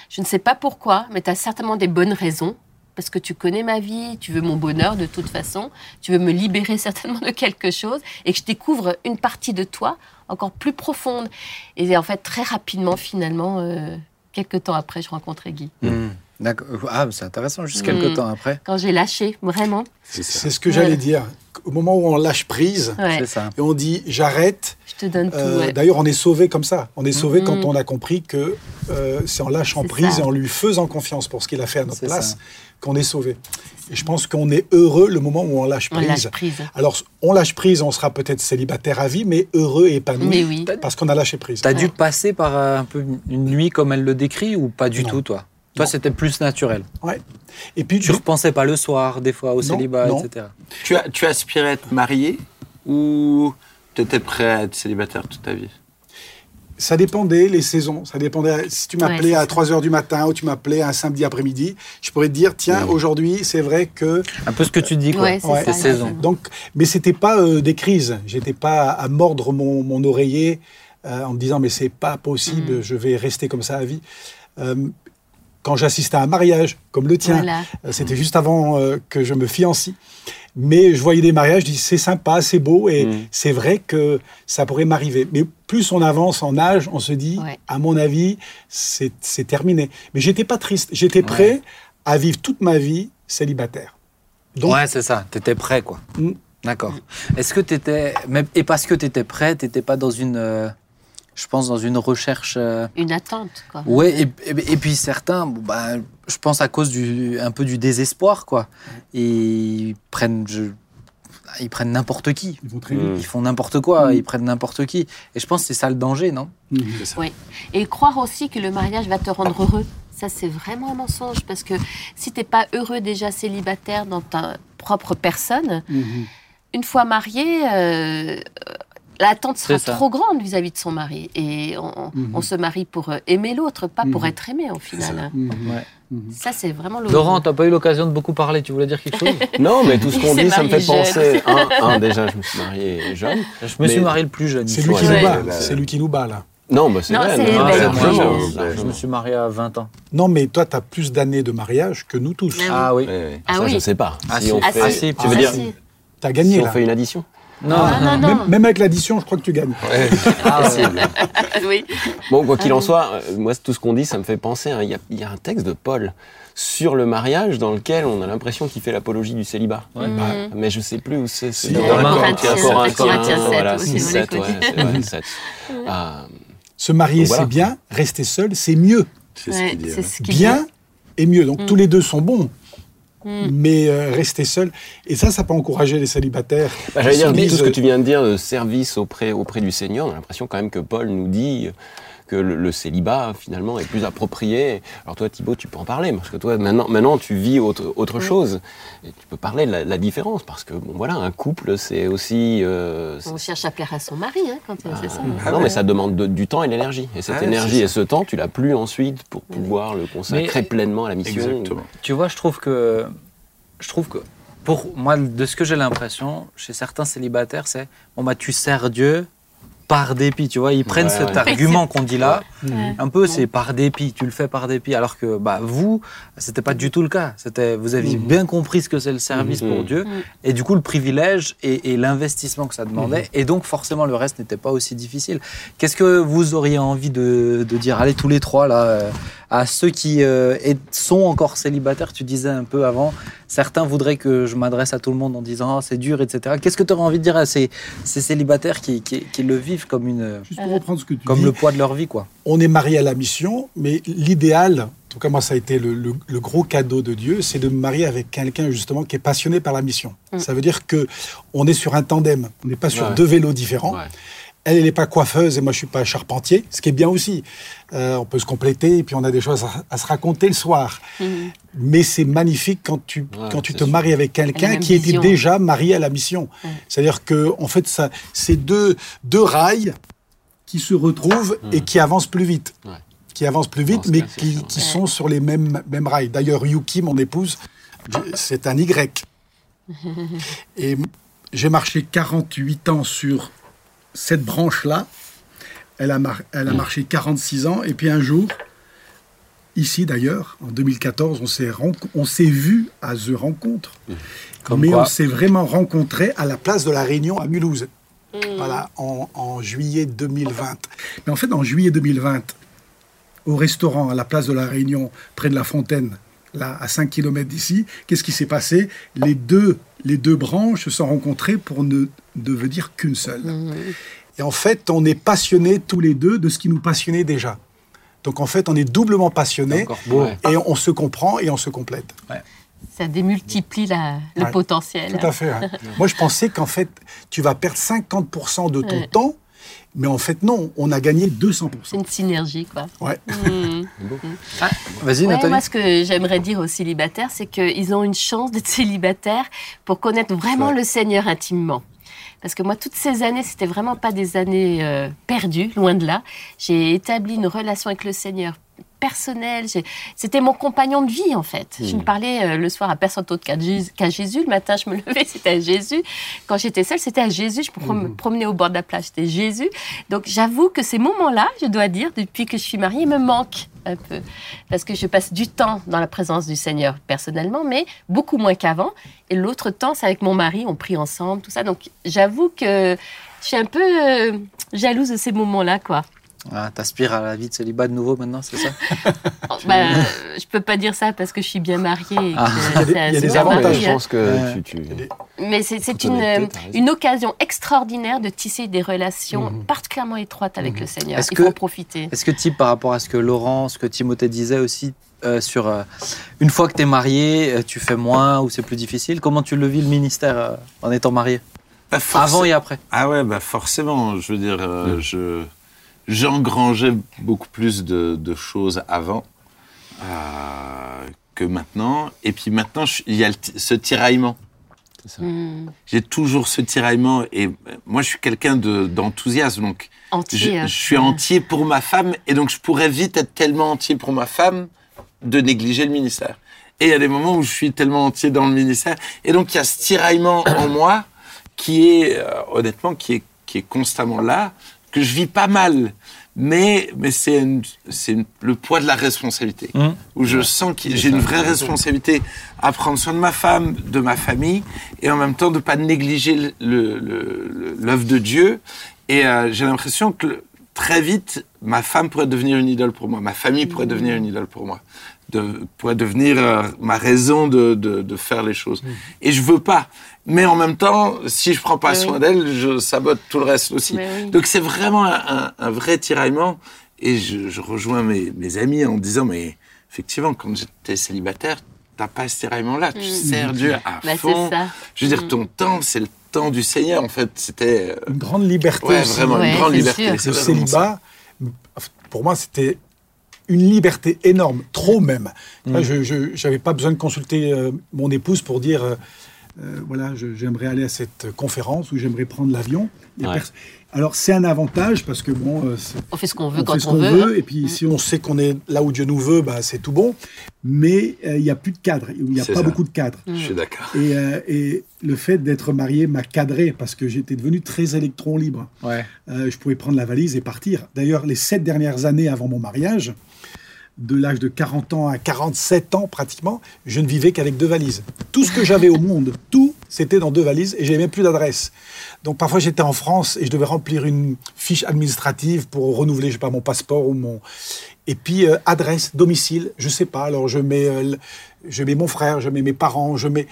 S2: Je ne sais pas pourquoi, mais tu as certainement des bonnes raisons. Parce que tu connais ma vie, tu veux mon bonheur de toute façon, tu veux me libérer certainement de quelque chose et que je découvre une partie de toi encore plus profonde. Et en fait, très rapidement, finalement, euh, quelques temps après, je rencontrais Guy.
S1: Mm. D'accord. Ah, c'est intéressant, juste quelques temps après.
S2: Quand j'ai lâché, vraiment.
S3: C'est
S5: ce que
S2: Ouais.
S5: j'allais dire. Au moment où on lâche prise
S2: Ouais,
S5: et on dit j'arrête,
S2: je te donne tout.
S5: euh,
S2: ouais.
S5: d'ailleurs on est sauvé comme ça. On est sauvé quand on a compris que euh, c'est en lâchant prise
S2: ça.
S5: et en lui faisant confiance pour ce qu'il a fait à notre place qu'on est sauvé. Et je pense qu'on est heureux le moment où on lâche
S2: On
S5: prise.
S2: lâche prise.
S5: Alors on lâche prise, on sera peut-être célibataire à vie, mais heureux et épanoui
S2: Mais oui.
S5: parce qu'on a lâché prise.
S1: T'as dû
S2: Ouais.
S1: passer par un peu une nuit comme elle le décrit ou pas du
S5: Non.
S1: tout, toi? Toi, c'était plus naturel.
S5: Ouais. Et puis
S1: Tu repensais pas le soir, des fois, au
S5: Non,
S1: célibat,
S5: non.
S1: etc.
S3: Tu, as, tu aspirais à être marié ou tu étais prêt à être célibataire toute ta vie?
S5: Ça dépendait les saisons. Ça dépendait. Si tu m'appelais
S2: Ouais,
S5: à
S2: ça.
S5: 3 heures du matin ou tu m'appelais un samedi après-midi, je pourrais te dire tiens,
S3: Oui.
S5: aujourd'hui, c'est vrai que.
S1: Un peu ce que tu dis, quoi.
S2: Ouais, c'est
S5: Ouais.
S2: ça.
S1: Ces saisons.
S5: Donc, mais c'était pas euh, des crises. J'étais pas à mordre mon, mon oreiller euh, en me disant mais c'est pas possible,
S2: Mm.
S5: je vais rester comme ça à vie. Euh, quand j'assistais à un mariage comme le tien,
S2: Voilà.
S5: euh, c'était juste avant euh, que je me fiancie. Mais je voyais des mariages, je dis c'est sympa, c'est beau et
S4: Mm.
S5: c'est vrai que ça pourrait m'arriver. Mais plus on avance en âge, on se dit,
S2: Ouais.
S5: à mon avis, c'est terminé. Mais j'étais pas triste, j'étais prêt à vivre toute ma vie célibataire. Donc,
S1: ouais, c'est ça. T'étais prêt, quoi.
S5: Mm.
S1: D'accord. Est-ce que t'étais. même- Et parce que t'étais prêt, t'étais pas dans une. Je pense dans une recherche. euh,
S2: Une attente, quoi.
S1: Ouais, et, et- et puis certains, bon, bah, je pense à cause du, un peu du désespoir, quoi. Et ils prennent, je- ils prennent n'importe qui.
S5: ils vont très
S4: Mm.
S5: vite.
S1: Ils font n'importe quoi,
S5: Mm.
S1: ils prennent n'importe qui. Et je pense que c'est ça le danger, non?
S5: Mm.
S3: C'est ça.
S2: Oui. Et croire aussi que le mariage va te rendre heureux. Ça, c'est vraiment un mensonge. Parce que si tu n'es pas heureux déjà célibataire dans ta propre personne,
S5: Mhm.
S2: une fois marié, euh, l'attente sera trop grande vis-à-vis de son mari. Et on,
S5: Mhm.
S2: on se marie pour euh, aimer l'autre, pas pour
S5: Mhm.
S2: être aimé au final.
S5: Mhm.
S2: Ça, c'est vraiment le.
S1: Laurent, t'as pas eu l'occasion de beaucoup parler, tu voulais dire quelque chose?
S4: Non, mais tout ce qu'on dit, ça me fait penser. Un, un, déjà, je me suis marié jeune.
S1: Je me suis
S4: Mais-
S1: marié le plus jeune.
S5: C'est lui
S4: Ouais,
S5: lui qui nous bat, là.
S4: Non, bah, c'est
S2: Non,
S4: vrai.
S1: je- me suis marié à 20 ans.
S5: Non, mais toi, tu as plus d'années de mariage que nous tous.
S2: Ah
S1: Ah oui.
S4: Ouais, ouais.
S2: Ah
S4: ça,
S2: oui.
S4: je sais pas.
S1: Ah,
S4: si on
S2: Ah,
S4: fait,
S1: Ah, si,
S4: tu veux
S1: ah,
S4: dire,
S2: si.
S5: Tu as gagné,
S4: si on
S5: là.
S4: fait une addition
S1: Non,
S2: Ah, non, non.
S5: Même, même avec l'addition, je crois que tu gagnes.
S1: Ah,
S2: oui.
S4: Bon, quoi qu'il
S2: Ah
S4: en soit, euh, moi, tout ce qu'on dit, ça me fait penser. hein, Il y, a, il y a un texte de Paul sur le mariage dans lequel on a l'impression qu'il fait l'apologie du célibat.
S1: Ouais.
S2: Mhm.
S4: Mais je sais plus où c'est. C'est
S5: Si,
S4: dans
S5: dans
S4: la
S5: Corinthiens,
S4: Corinthiens,
S2: Corinthiens sept
S4: voilà,
S2: aussi, on
S4: 7,
S2: les
S4: ouais,
S2: connaît.
S4: c'est vrai, 7. Ah,
S5: Se marier, c'est bien. Rester seul, c'est mieux.
S3: C'est ce
S2: Ouais,
S3: qu'il dit.
S2: c'est
S3: ouais.
S2: ce qu'il
S5: Bien et mieux. Donc,
S2: Mm.
S5: tous les deux sont bons.
S2: Mm.
S5: Mais euh, rester seul. Et ça, ça peut encourager les célibataires.
S4: Bah, J'allais dire, tout ce que tu viens de dire, de service auprès, auprès du Seigneur, on a l'impression quand même que Paul nous dit que le, le célibat, finalement, est plus approprié. Alors toi, Thibaut, tu peux en parler, parce que toi, maintenant, maintenant tu vis autre, autre chose. Et tu peux parler de la, la différence, parce que, bon, voilà, un couple, c'est aussi... euh,
S2: On cherche à plaire à son mari, hein, quand c'est ça.
S3: Ah
S4: non, mais ça demande de- du temps et de l'énergie. Et cette
S3: Ah
S4: énergie et ce temps, tu l'as plus ensuite pour pouvoir le consacrer
S1: Mais-
S4: pleinement à la mission.
S3: Exactement.
S1: Tu vois, je trouve que, je trouve que, pour moi, de ce que j'ai l'impression, chez certains célibataires, c'est bon bah tu sers Dieu par dépit. Tu vois, ils prennent
S4: Ouais,
S1: cet
S4: ouais.
S1: argument qu'on dit là.
S2: Ouais.
S1: Un peu, c'est par dépit. Tu le fais par dépit, alors que bah vous, c'était pas du tout le cas. C'était, vous aviez
S5: Mhm.
S1: bien compris ce que c'est le service pour Dieu,
S2: Mhm.
S1: et du coup le privilège et, et l'investissement que ça demandait, et donc forcément le reste n'était pas aussi difficile. Qu'est-ce que vous auriez envie de, de dire, allez tous les trois là, euh, à ceux qui euh, sont encore célibataires Tu disais un peu avant, certains voudraient que je m'adresse à tout le monde en disant Ah, c'est dur, etc. Qu'est-ce que tu aurais envie de dire à ces, ces célibataires qui, qui- qui le vivent comme une,
S5: Juste pour reprendre ce que tu
S1: comme
S5: dis,
S1: le poids de leur vie, quoi?
S5: on est marié à la mission, mais l'idéal, en tout cas moi ça a été le, le- le gros cadeau de Dieu, c'est de me marier avec quelqu'un justement qui est passionné par la mission.
S2: Mm.
S5: Ça veut dire que on est sur un tandem, on n'est pas sur
S4: Ouais.
S5: deux vélos différents.
S4: Ouais.
S5: Elle, elle n'est pas coiffeuse et moi je suis pas charpentier, ce qui est bien aussi. Euh, on peut se compléter et puis on a des choses à, à se raconter le soir.
S2: Mhm.
S5: Mais c'est magnifique quand tu,
S4: Ouais,
S5: quand tu te
S4: sûr.
S5: maries avec quelqu'un qui était
S2: vision.
S5: déjà marié à la mission. C'est-à-dire que en fait, ça, c'est deux, deux rails qui se retrouvent et qui avancent plus vite.
S4: Ouais.
S5: Qui avancent plus vite, mais qui,
S4: sûr.
S5: qui
S2: Ouais.
S5: sont sur les mêmes, mêmes rails. D'ailleurs, Yuki, mon épouse, c'est un Y. Et j'ai marché 48 ans sur cette branche-là. Elle a, mar- elle a marché 46 ans. Et puis un jour, ici d'ailleurs, en 2014, on s'est renco- on s'est vu à The Rencontre.
S1: Comme
S5: mais
S1: quoi.
S5: on s'est vraiment rencontrés à la place de la Réunion à Mulhouse. Voilà, en, en juillet 2020. Mais en fait, en juillet 2020, au restaurant à la place de la Réunion, près de la Fontaine, là, à 5 km d'ici, qu'est-ce qui s'est passé? Les deux, les deux branches se sont rencontrées pour ne devenir qu'une seule. Et en fait, on est passionnés tous les deux de ce qui nous passionnait déjà. Donc en fait, on est doublement passionnés.
S4: Ouais.
S5: et on se comprend et on se complète.
S2: Ça démultiplie la- le
S5: Ouais.
S2: potentiel.
S5: Tout à fait. hein. Moi, je pensais qu'en fait, tu vas perdre 50% de ton
S2: Ouais.
S5: temps, mais en fait, non, on a gagné 200%.
S2: C'est une synergie, quoi.
S5: Ouais.
S2: Mhm.
S1: Vas-y,
S2: Ouais,
S1: Nathalie.
S2: moi, ce que j'aimerais dire aux célibataires, c'est qu'ils ont une chance d'être célibataires pour connaître vraiment
S5: Ouais.
S2: le Seigneur intimement. Parce que moi, toutes ces années, c'était vraiment pas des années euh, perdues, loin de là. J'ai établi une relation avec le Seigneur personnelle. J'ai- C'était mon compagnon de vie, en fait. Je ne parlais euh, le soir à personne d'autre qu'à Jésus. Le matin, je me levais, c'était à Jésus. Quand j'étais seule, c'était à Jésus. Je me prom- promenais au bord de la plage, c'était Jésus. Donc, j'avoue que ces moments-là, je dois dire, depuis que je suis mariée, me manquent un peu. Parce que je passe du temps dans la présence du Seigneur personnellement, mais beaucoup moins qu'avant. Et l'autre temps, c'est avec mon mari, on prie ensemble, tout ça. Donc, j'avoue que je suis un peu euh, jalouse de ces moments-là, quoi.
S1: Ah, T'aspires à la vie de célibat de nouveau maintenant, c'est ça
S2: Bah, je peux pas dire ça parce que je suis bien mariée. et que
S1: Ah.
S2: c'est un
S5: Il y a des avantages,
S4: je
S2: hein.
S4: pense que
S1: Ouais.
S4: tu, tu...
S2: Mais c'est une, euh, une occasion extraordinaire de tisser des relations
S5: Mhm.
S2: particulièrement étroites avec le Seigneur.
S1: Est-ce
S2: Il
S1: que-
S2: faut en profiter.
S1: Est-ce que, type, par rapport à ce que Laurent, ce que Timothée disait aussi, euh, sur euh, une fois que tu es marié, euh, tu fais moins ou c'est plus difficile Comment tu le vis le ministère euh, en étant marié?
S3: Bah,
S1: Avant et après
S3: Ah ouais, bah forcément. Je veux dire, euh, je j'engrangeais beaucoup plus de, de choses avant euh, que maintenant. Et puis maintenant, il y a le ce tiraillement.
S2: Mhm.
S3: J'ai toujours ce tiraillement. Et euh, moi, je suis quelqu'un de- d'enthousiasme. Donc, je,
S2: Entier. hein.
S3: je suis entier pour ma femme. Et donc, je pourrais vite être tellement entier pour ma femme de négliger le ministère. Et il y a des moments où je suis tellement entier dans le ministère. Et donc, il y a ce tiraillement en moi qui est, euh, honnêtement, qui est, qui est constamment là, que je vis pas mal. Mais, mais c'est le poids de la responsabilité.
S1: Mhm.
S3: Où je sens que j'ai une vraie responsabilité à prendre soin de ma femme, de ma famille, et en même temps de ne pas négliger l'œuvre de Dieu. Et euh, j'ai l'impression que très vite, ma femme pourrait devenir une idole pour moi, ma famille pourrait devenir une idole pour moi, de, pourrait devenir euh, ma raison de, de, de faire les choses. Et je veux pas. Mais en même temps, si je prends pas
S2: Oui,
S3: soin d'elle, je sabote tout le reste aussi.
S2: Oui.
S3: Donc c'est vraiment un, un- un vrai tiraillement. Et je, je rejoins mes, mes amis en disant, mais effectivement, quand j'étais célibataire, t'as pas ce tiraillement-là. Tu sers Dieu à
S2: Bah,
S3: fond.
S2: c'est ça.
S3: Je veux dire, ton temps, c'est le temps du Seigneur, en fait. C'était... euh,
S5: Une grande liberté
S3: Ouais,
S5: aussi.
S3: vraiment
S2: Ouais,
S3: une grande liberté.
S5: Le
S3: C'est vraiment ça.
S5: célibat, Pour moi, c'était une liberté énorme, trop même.
S1: Mm.
S5: Je n'avais pas besoin de consulter euh, mon épouse pour dire, euh, euh, voilà, j'aimerais aller à cette conférence ou j'aimerais prendre l'avion.
S4: Ouais.
S5: Alors c'est un avantage parce que bon, euh,
S2: On fait ce qu'on veut
S5: on
S2: quand
S5: fait ce
S2: on veut.
S5: veut, et puis si on sait qu'on est là où Dieu nous veut, bah, c'est tout bon. Mais euh, il n'y a plus de cadre, il n'y a pas
S3: ça.
S5: beaucoup de cadre.
S3: Je suis d'accord.
S5: Et, euh, et le fait d'être marié m'a cadré parce que j'étais devenu très électron libre.
S1: Ouais.
S5: Euh, je pouvais prendre la valise et partir. D'ailleurs, les sept dernières années avant mon mariage, de l'âge de 40 ans à 47 ans pratiquement, je ne vivais qu'avec deux valises. Tout ce que j'avais au monde, tout, c'était dans deux valises et j'avais même plus d'adresse. Donc parfois j'étais en France et je devais remplir une fiche administrative pour renouveler, je sais pas, mon passeport ou mon... Et puis euh, adresse, domicile, je sais pas. Alors je mets, euh, je mets mon frère, je mets mes parents, je mets...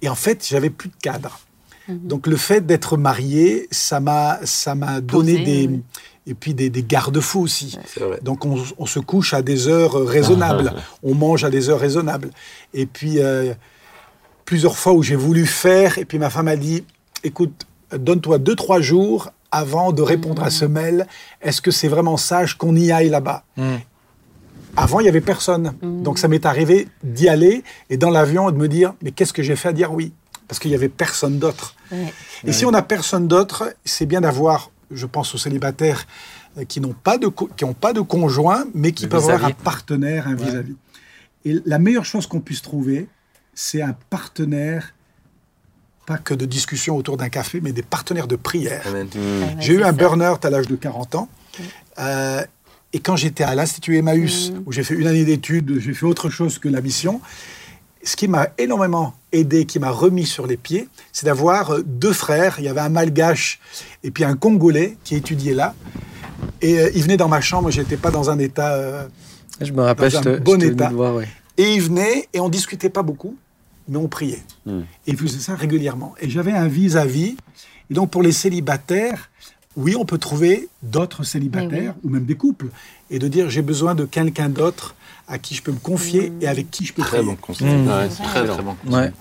S5: Et en fait, j'avais plus de cadre. Donc le fait d'être marié, ça m'a ça m'a donné
S2: Posé,
S5: des
S2: oui.
S5: et puis des, des garde-fous aussi.
S3: C'est vrai.
S5: Donc on, on se couche à des heures raisonnables, on mange à des heures raisonnables. Et puis euh, plusieurs fois où j'ai voulu faire, et puis ma femme a dit, écoute, donne-toi deux trois jours avant de répondre à ce mail. Est-ce que c'est vraiment sage qu'on y aille là-bas?
S1: Mm.
S5: Avant, il y avait personne. Donc ça m'est arrivé d'y aller et dans l'avion de me dire, mais qu'est-ce que j'ai fait à dire oui? Parce qu'il y avait personne d'autre.
S2: Ouais.
S5: Et si on n'a personne d'autre, c'est bien d'avoir, je pense aux célibataires euh, qui n'ont pas de qui ont pas de conjoint, mais qui peuvent avoir un partenaire, un vis-à-vis. Et la meilleure chose qu'on puisse trouver, c'est un partenaire, pas que de discussion autour d'un café, mais des partenaires de prière. J'ai eu un burn-out à l'âge de 40 ans. Euh, et quand j'étais à l'Institut Emmaüs,
S2: Mm.
S5: où j'ai fait une année d'études, j'ai fait autre chose que la mission, ce qui m'a énormément aidé, qui m'a remis sur les pieds, c'est d'avoir euh, deux frères. Il y avait un malgache et puis un congolais qui étudiait là. Et euh, ils venaient dans ma chambre, j'étais pas dans un état. euh,
S1: Je me rappelle,
S5: Dans
S1: je
S5: un
S1: te,
S5: bon
S1: je te
S5: état.
S1: de voir, ouais.
S5: et ils venaient et on discutait pas beaucoup, mais on priait.
S4: Hmm.
S5: Et ils faisaient ça régulièrement. Et j'avais un vis-à-vis. Et donc pour les célibataires, oui, on peut trouver d'autres célibataires ou même des couples et de dire j'ai besoin de quelqu'un d'autre à qui je peux me confier et avec qui je peux
S3: Très bon conseil.
S1: Mm.
S4: Ouais,
S3: Très, très bon conseil.
S1: Ouais.
S2: Ouais,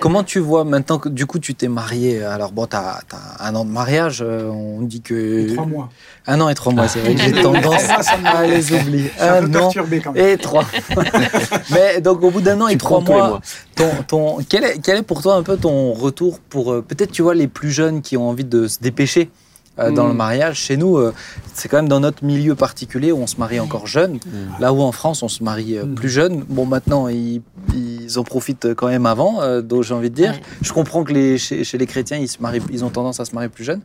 S1: Comment tu vois maintenant que du coup tu t'es marié Alors bon, t'as as un an de mariage, euh, on dit que
S5: Et trois mois.
S1: un an et trois mois, c'est vrai que j'ai tendance
S5: ça
S1: à les oublier. Un
S5: peut
S1: an
S5: quand même.
S1: et trois. Mais donc au bout d'un an et
S4: Tu
S1: trois
S4: tous les
S1: mois,
S4: mois.
S1: ton, ton, quel, est, quel est pour toi un peu ton retour pour euh, peut-être tu vois les plus jeunes qui ont envie de se dépêcher euh, dans
S5: Mm.
S1: le mariage Chez nous, euh, c'est quand même dans notre milieu particulier où on se marie encore jeune. Là où en France on se marie euh,
S5: Mm.
S1: plus jeune. Bon maintenant ils, ils en profitent quand même avant, euh, donc j'ai envie de dire. Je comprends que les, chez, chez les chrétiens ils, se marient, ils ont tendance à se marier plus jeunes.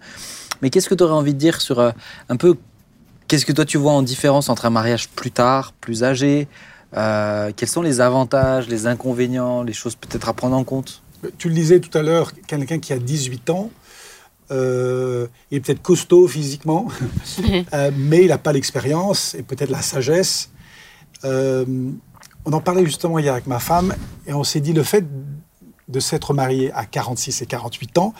S1: Mais qu'est-ce que tu aurais envie de dire sur euh, un peu Qu'est-ce que toi tu vois en différence entre un mariage plus tard, plus âgé Euh, Quels sont les avantages, les inconvénients, les choses peut-être à prendre en compte?
S5: Tu le disais tout à l'heure, quelqu'un qui a 18 ans, euh, il est peut-être costaud physiquement, euh, mais il n'a pas l'expérience et peut-être la sagesse. Euh, on en parlait justement hier avec ma femme et on s'est dit le fait de s'être marié à 46 et 48 ans,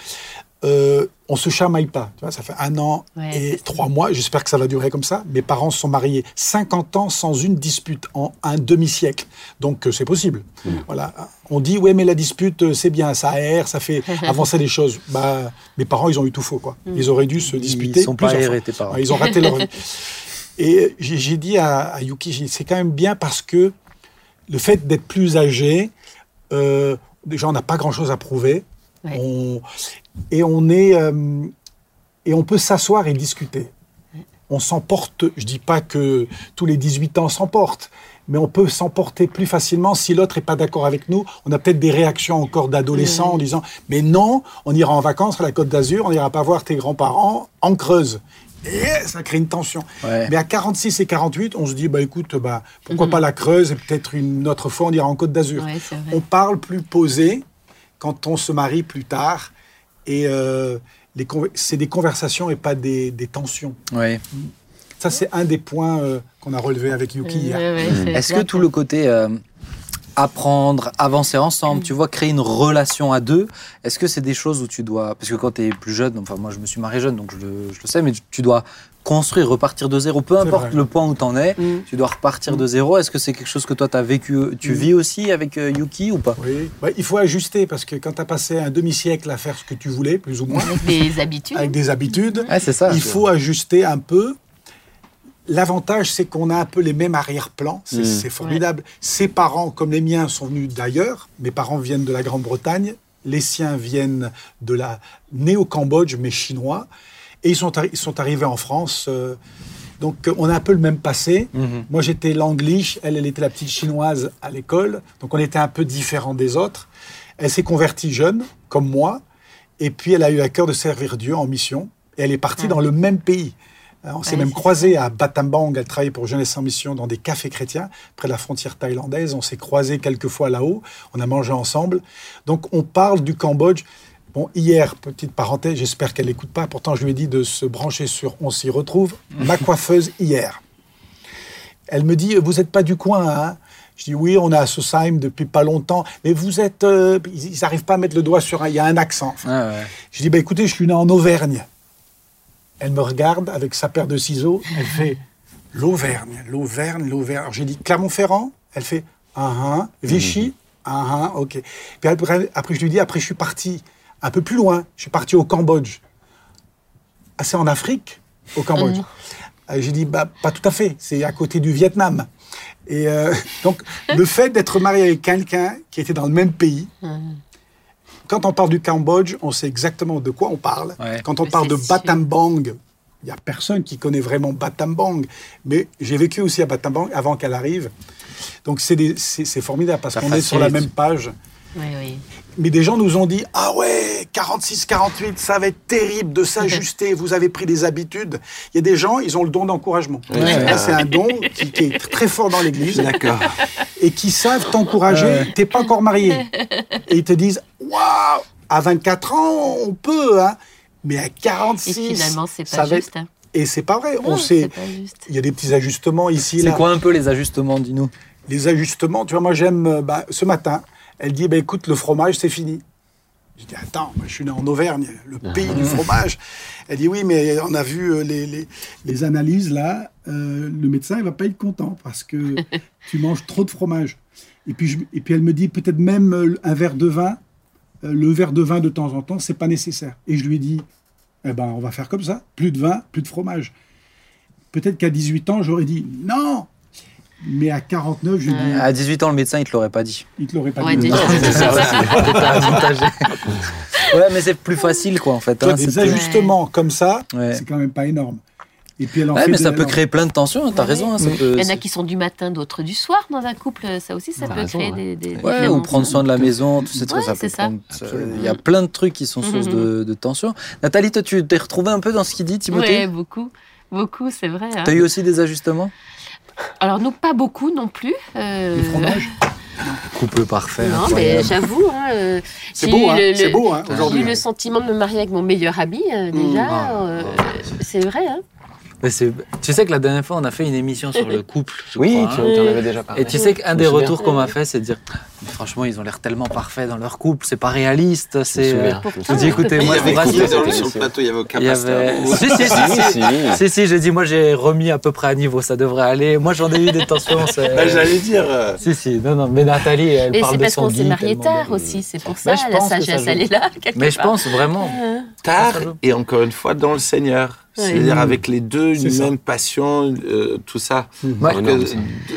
S5: on se chamaille pas. Tu vois, ça fait un an
S2: Ouais,
S5: et trois mois. J'espère que ça va durer comme ça. Mes parents se sont mariés 50 ans sans une dispute en un demi-siècle. Donc euh, c'est possible. Voilà. On dit ouais mais la dispute euh, c'est bien, ça aère, ça fait avancer les choses. Bah mes parents ils ont eu tout faux quoi. Ils auraient dû se disputer.
S1: Ils sont pas aérés tes parents.
S5: Ils ont raté leur vie. Et j'ai dit à, à Yuki, c'est quand même bien parce que le fait d'être plus âgé, euh, déjà on n'a pas grand-chose à prouver.
S2: Ouais.
S5: On- et on est euh, et on peut s'asseoir et discuter. On s'emporte, je dis pas que tous les 18 ans s'emportent, mais on peut s'emporter plus facilement si l'autre est pas d'accord avec nous. On a peut-être des réactions encore d'adolescents en disant mais non, on ira en vacances à la Côte d'Azur, on n'ira pas voir tes grands-parents en Creuse. Et ça crée une tension.
S1: Ouais.
S5: Mais à 46 et 48, on se dit bah écoute, bah pourquoi pas la Creuse et peut-être une autre fois on ira en Côte d'Azur.
S2: Ouais.
S5: On parle plus posé quand on se marie plus tard. Et euh, c'est des conversations et pas des, des tensions.
S1: Ouais.
S5: Ça, c'est un des points euh, qu'on a relevé avec Yuki hier.
S2: Ouais, ouais, c'est
S1: Est-ce que tout le côté euh, apprendre, avancer ensemble, tu vois, créer une relation à deux, est-ce que c'est des choses où tu dois, parce que quand tu es plus jeune, enfin moi je me suis marié jeune donc je le, je le sais, mais tu dois construire, repartir de zéro, peu importe
S5: vrai.
S1: le point où tu en es,
S2: Mm.
S1: tu dois repartir de zéro. Est-ce que c'est quelque chose que toi tu as vécu, tu
S5: Mm.
S1: vis aussi avec euh, Yuki ou pas?
S5: Oui. Ouais, il faut ajuster parce que quand tu as passé un demi-siècle à faire ce que tu voulais, plus ou moins,
S2: Avec des habitudes.
S5: avec des habitudes,
S1: Ouais, c'est ça.
S5: il faut ajuster un peu. L'avantage, c'est qu'on a un peu les mêmes arrière-plans. C'est
S4: Mm.
S5: c'est formidable. Ses parents, comme les miens, sont venus d'ailleurs. Mes parents viennent de la Grande-Bretagne. Les siens viennent de la... nés au Cambodge, mais chinois. Et ils sont, arri- ils sont arrivés en France. euh, donc, euh, on a un peu le même passé.
S1: Mhm.
S5: Moi, j'étais l'anglish. Elle, elle était la petite chinoise à l'école. Donc, on était un peu différents des autres. Elle s'est convertie jeune, comme moi. Et puis, elle a eu à cœur de servir Dieu en mission. Et elle est partie dans le même pays. Euh, On s'est
S2: Ouais,
S5: même croisés à Battambang. Elle travaillait pour Jeunesse en Mission dans des cafés chrétiens, près de la frontière thaïlandaise. On s'est croisés quelques fois là-haut. On a mangé ensemble. Donc, on parle du Cambodge. Bon, hier, petite parenthèse, j'espère qu'elle n'écoute pas. Pourtant, je lui ai dit de se brancher sur On s'y retrouve. Ma coiffeuse hier. Elle me dit Vous n'êtes pas du coin, hein? Je dis Oui, on est à Sausheim depuis pas longtemps. Mais vous êtes. euh, ils n'arrivent pas à mettre le doigt sur un. Il y a un accent.
S1: Ah ouais.
S5: Je dis, bah, écoutez, je suis né en Auvergne. Elle me regarde avec sa paire de ciseaux. Elle fait l'Auvergne, l'Auvergne, l'Auvergne. Alors j'ai dit Clermont-Ferrand? Elle fait ah ah. Vichy? Ah ah, ok. Puis après, après, je lui dis, après, je suis parti un peu plus loin. Je suis parti au Cambodge. Ah, c'est en Afrique, au Cambodge. Euh, J'ai dit, bah, pas tout à fait. C'est à côté du Vietnam. Et euh, donc, le fait d'être marié avec quelqu'un qui était dans le même pays, quand on parle du Cambodge, on sait exactement de quoi on parle.
S1: Ouais.
S5: Quand on
S2: Mais
S5: parle de. Battambang, il n'y a personne qui connaît vraiment Battambang. Mais j'ai vécu aussi à Battambang avant qu'elle arrive. Donc c'est formidable parce qu'on est sur la même page.
S2: Oui, oui.
S5: Mais des gens nous ont dit Ah ouais, 46, 48, ça va être terrible de s'ajuster, vous avez pris des habitudes. Il y a des gens, ils ont le don d'encouragement. Là, C'est un don qui, qui est très fort dans l'Église
S3: D'accord.
S5: et qui savent t'encourager. T'es pas encore marié. Et ils te disent Waouh, à 24 ans, on peut, hein. Mais à
S2: Et
S5: 46.
S2: finalement, c'est
S5: ça
S2: pas
S5: va
S2: juste.
S5: être-
S2: hein.
S5: Et c'est pas vrai. on sait. Il y a des petits ajustements ici et
S1: C'est
S5: là.
S1: quoi un peu les ajustements, dis-nous?
S5: Les ajustements, tu vois, moi j'aime. euh, bah, ce matin, elle dit bah, écoute, le fromage, c'est fini. Je dis attends, moi, je suis né en Auvergne, le pays du fromage. Elle dit oui, mais on a vu euh, les, les- les analyses là. euh, le médecin, il va pas être content parce que tu manges trop de fromage. Et puis, je- et puis elle me dit peut-être même euh, un verre de vin. le verre de vin de temps en temps, c'est pas nécessaire. Et je lui dis eh ben, on va faire comme ça. Plus de vin, plus de fromage. Peut-être qu'à 18 ans, j'aurais dit non. Mais à 49, je dis,
S1: À 18 ans, le médecin, il te l'aurait pas dit.
S5: il te l'aurait pas
S2: Ouais,
S5: dit.
S1: ouais, mais c'est plus facile, quoi, en fait.
S5: Toi,
S1: hein,
S5: des ajustements comme ça,
S1: Ouais.
S5: c'est quand même pas énorme. Et puis elle en
S1: Ouais,
S5: fait
S1: mais ça peut créer plein de tensions, hein, t'as
S2: Ouais.
S1: raison. hein, ça peut-
S2: Il y en a qui sont du matin, d'autres du soir dans un couple. Ça aussi, ça peut
S4: raison,
S2: créer
S4: ouais.
S2: des, des
S1: Ouais, ou prendre soin de la maison, tous ces trucs,
S2: Ouais,
S1: ça peut
S2: c'est ça.
S1: prendre. Il y a plein de trucs qui sont source de, de tension. Nathalie, toi, tu t'es retrouvée un peu dans ce qu'il dit,
S2: Oui,
S1: Timothée
S2: beaucoup. Beaucoup, c'est vrai. hein.
S1: T'as eu aussi des ajustements?
S2: Alors, non, pas beaucoup non plus. euh,
S5: Le fromage,
S1: Couple parfait.
S2: Non,
S1: incroyable.
S2: mais j'avoue, hein, euh,
S5: c'est
S2: j'ai
S5: beau,
S2: eu
S5: hein,
S2: le-
S5: c'est
S2: le-
S5: beau hein,
S2: J'ai
S5: aujourd'hui.
S2: eu le sentiment de me marier avec mon meilleur ami, euh, déjà.
S1: Ah.
S2: euh, c'est vrai, hein
S1: Mais c'est- tu sais que la dernière fois, on a fait une émission sur le couple. je
S4: Oui,
S1: crois,
S4: tu
S1: hein.
S4: en avais déjà parlé.
S1: Et tu sais qu'un des retours qu'on m'a fait, c'est de dire Mais franchement, ils ont l'air tellement parfaits dans leur couple, c'est pas réaliste. C'est. euh,
S4: Je
S1: dis écoutez,
S3: Mais
S1: moi je vous rassure.
S3: sur le plateau Il y avait aucun
S1: avait. Si, si, si, si.
S4: Si,
S1: j'ai dit, moi j'ai remis à peu près à niveau, ça devrait aller. Moi j'en ai eu des tensions. c'est-
S3: Bah, J'allais dire. euh,
S1: Si, si, non, non, mais Nathalie, elle
S2: Mais
S1: parle
S2: c'est
S1: de
S2: parce
S1: son
S2: qu'on s'est marié tard aussi, c'est pour ça,
S1: Mais je
S2: la sagesse, elle est là,
S1: Mais je pense vraiment.
S3: tard
S1: Ça joue.
S3: et encore une fois dans le Seigneur.
S2: Ouais.
S3: C'est-à-dire
S5: Mmh.
S3: avec les deux, une
S5: ça.
S3: même passion, euh, tout ça.
S1: Ouais.
S3: Que
S4: Énorme, ça.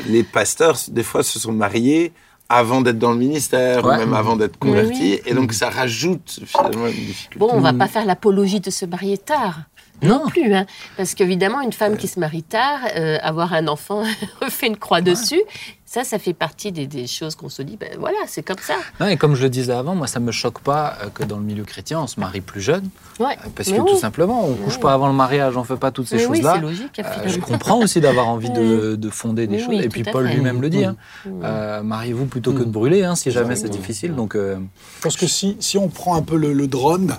S3: les pasteurs, des fois, se sont mariés avant d'être dans le ministère
S1: Ouais.
S3: ou même avant d'être convertis.
S2: oui.
S3: Et donc, ça rajoute finalement une difficulté.
S2: Bon, on va pas faire l'apologie de se marier tard.
S1: Non.
S2: plus, hein. parce qu'évidemment, une femme qui se marie tard, euh, avoir un enfant, fait une croix dessus, ça, ça fait partie des, des choses qu'on se dit, ben voilà, c'est comme ça.
S1: Non, et comme je le disais avant, moi ça me choque pas euh, que dans le milieu chrétien, on se marie plus jeune.
S2: Ouais.
S1: euh, Parce
S2: Mais
S1: que
S2: oui.
S1: tout simplement, on couche
S2: Oui.
S1: pas avant le mariage, on fait pas toutes ces
S2: oui,
S1: choses-là.
S2: c'est logique,
S1: Euh, je comprends aussi d'avoir envie de, de fonder des
S2: Oui,
S1: choses.
S2: oui,
S1: et puis Paul lui-même le dit. hein. Euh, Mariez-vous plutôt que de brûler, hein, si jamais c'est difficile. Donc, euh,
S5: Parce que si, si on prend un peu le, le drone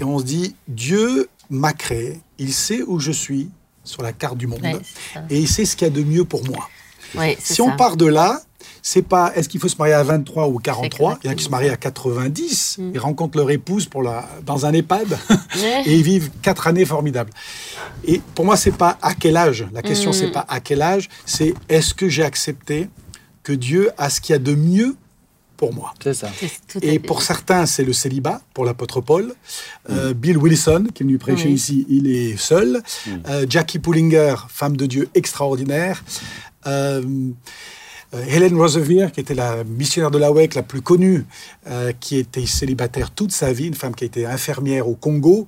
S5: et on se dit Dieu m'a créé, il sait où je suis sur la carte du monde
S2: Ouais,
S5: et il sait ce qu'il y a de mieux pour moi.
S2: Ouais,
S5: Si on part de là, c'est pas est-ce qu'il faut se marier à 23 ou 43 Il y en a qui se marient à 90,
S2: Mm.
S5: ils rencontrent leur épouse pour la, dans un EHPAD et ils vivent quatre années formidables. Et pour moi, c'est pas à quel âge. La question,
S2: Mm.
S5: c'est pas à quel âge, c'est est-ce que j'ai accepté que Dieu a ce qu'il y a de mieux pour moi.
S1: C'est ça.
S5: Et pour certains, c'est le célibat, pour l'apôtre Paul. Euh, Bill Wilson, qui est venu prêcher
S2: Oui.
S5: ici, il est seul. Euh, Jackie Pullinger, femme de Dieu extraordinaire. Euh, euh, Helen Roseveare, qui était la missionnaire de la WEC la plus connue, euh, qui était célibataire toute sa vie, une femme qui a été infirmière au Congo.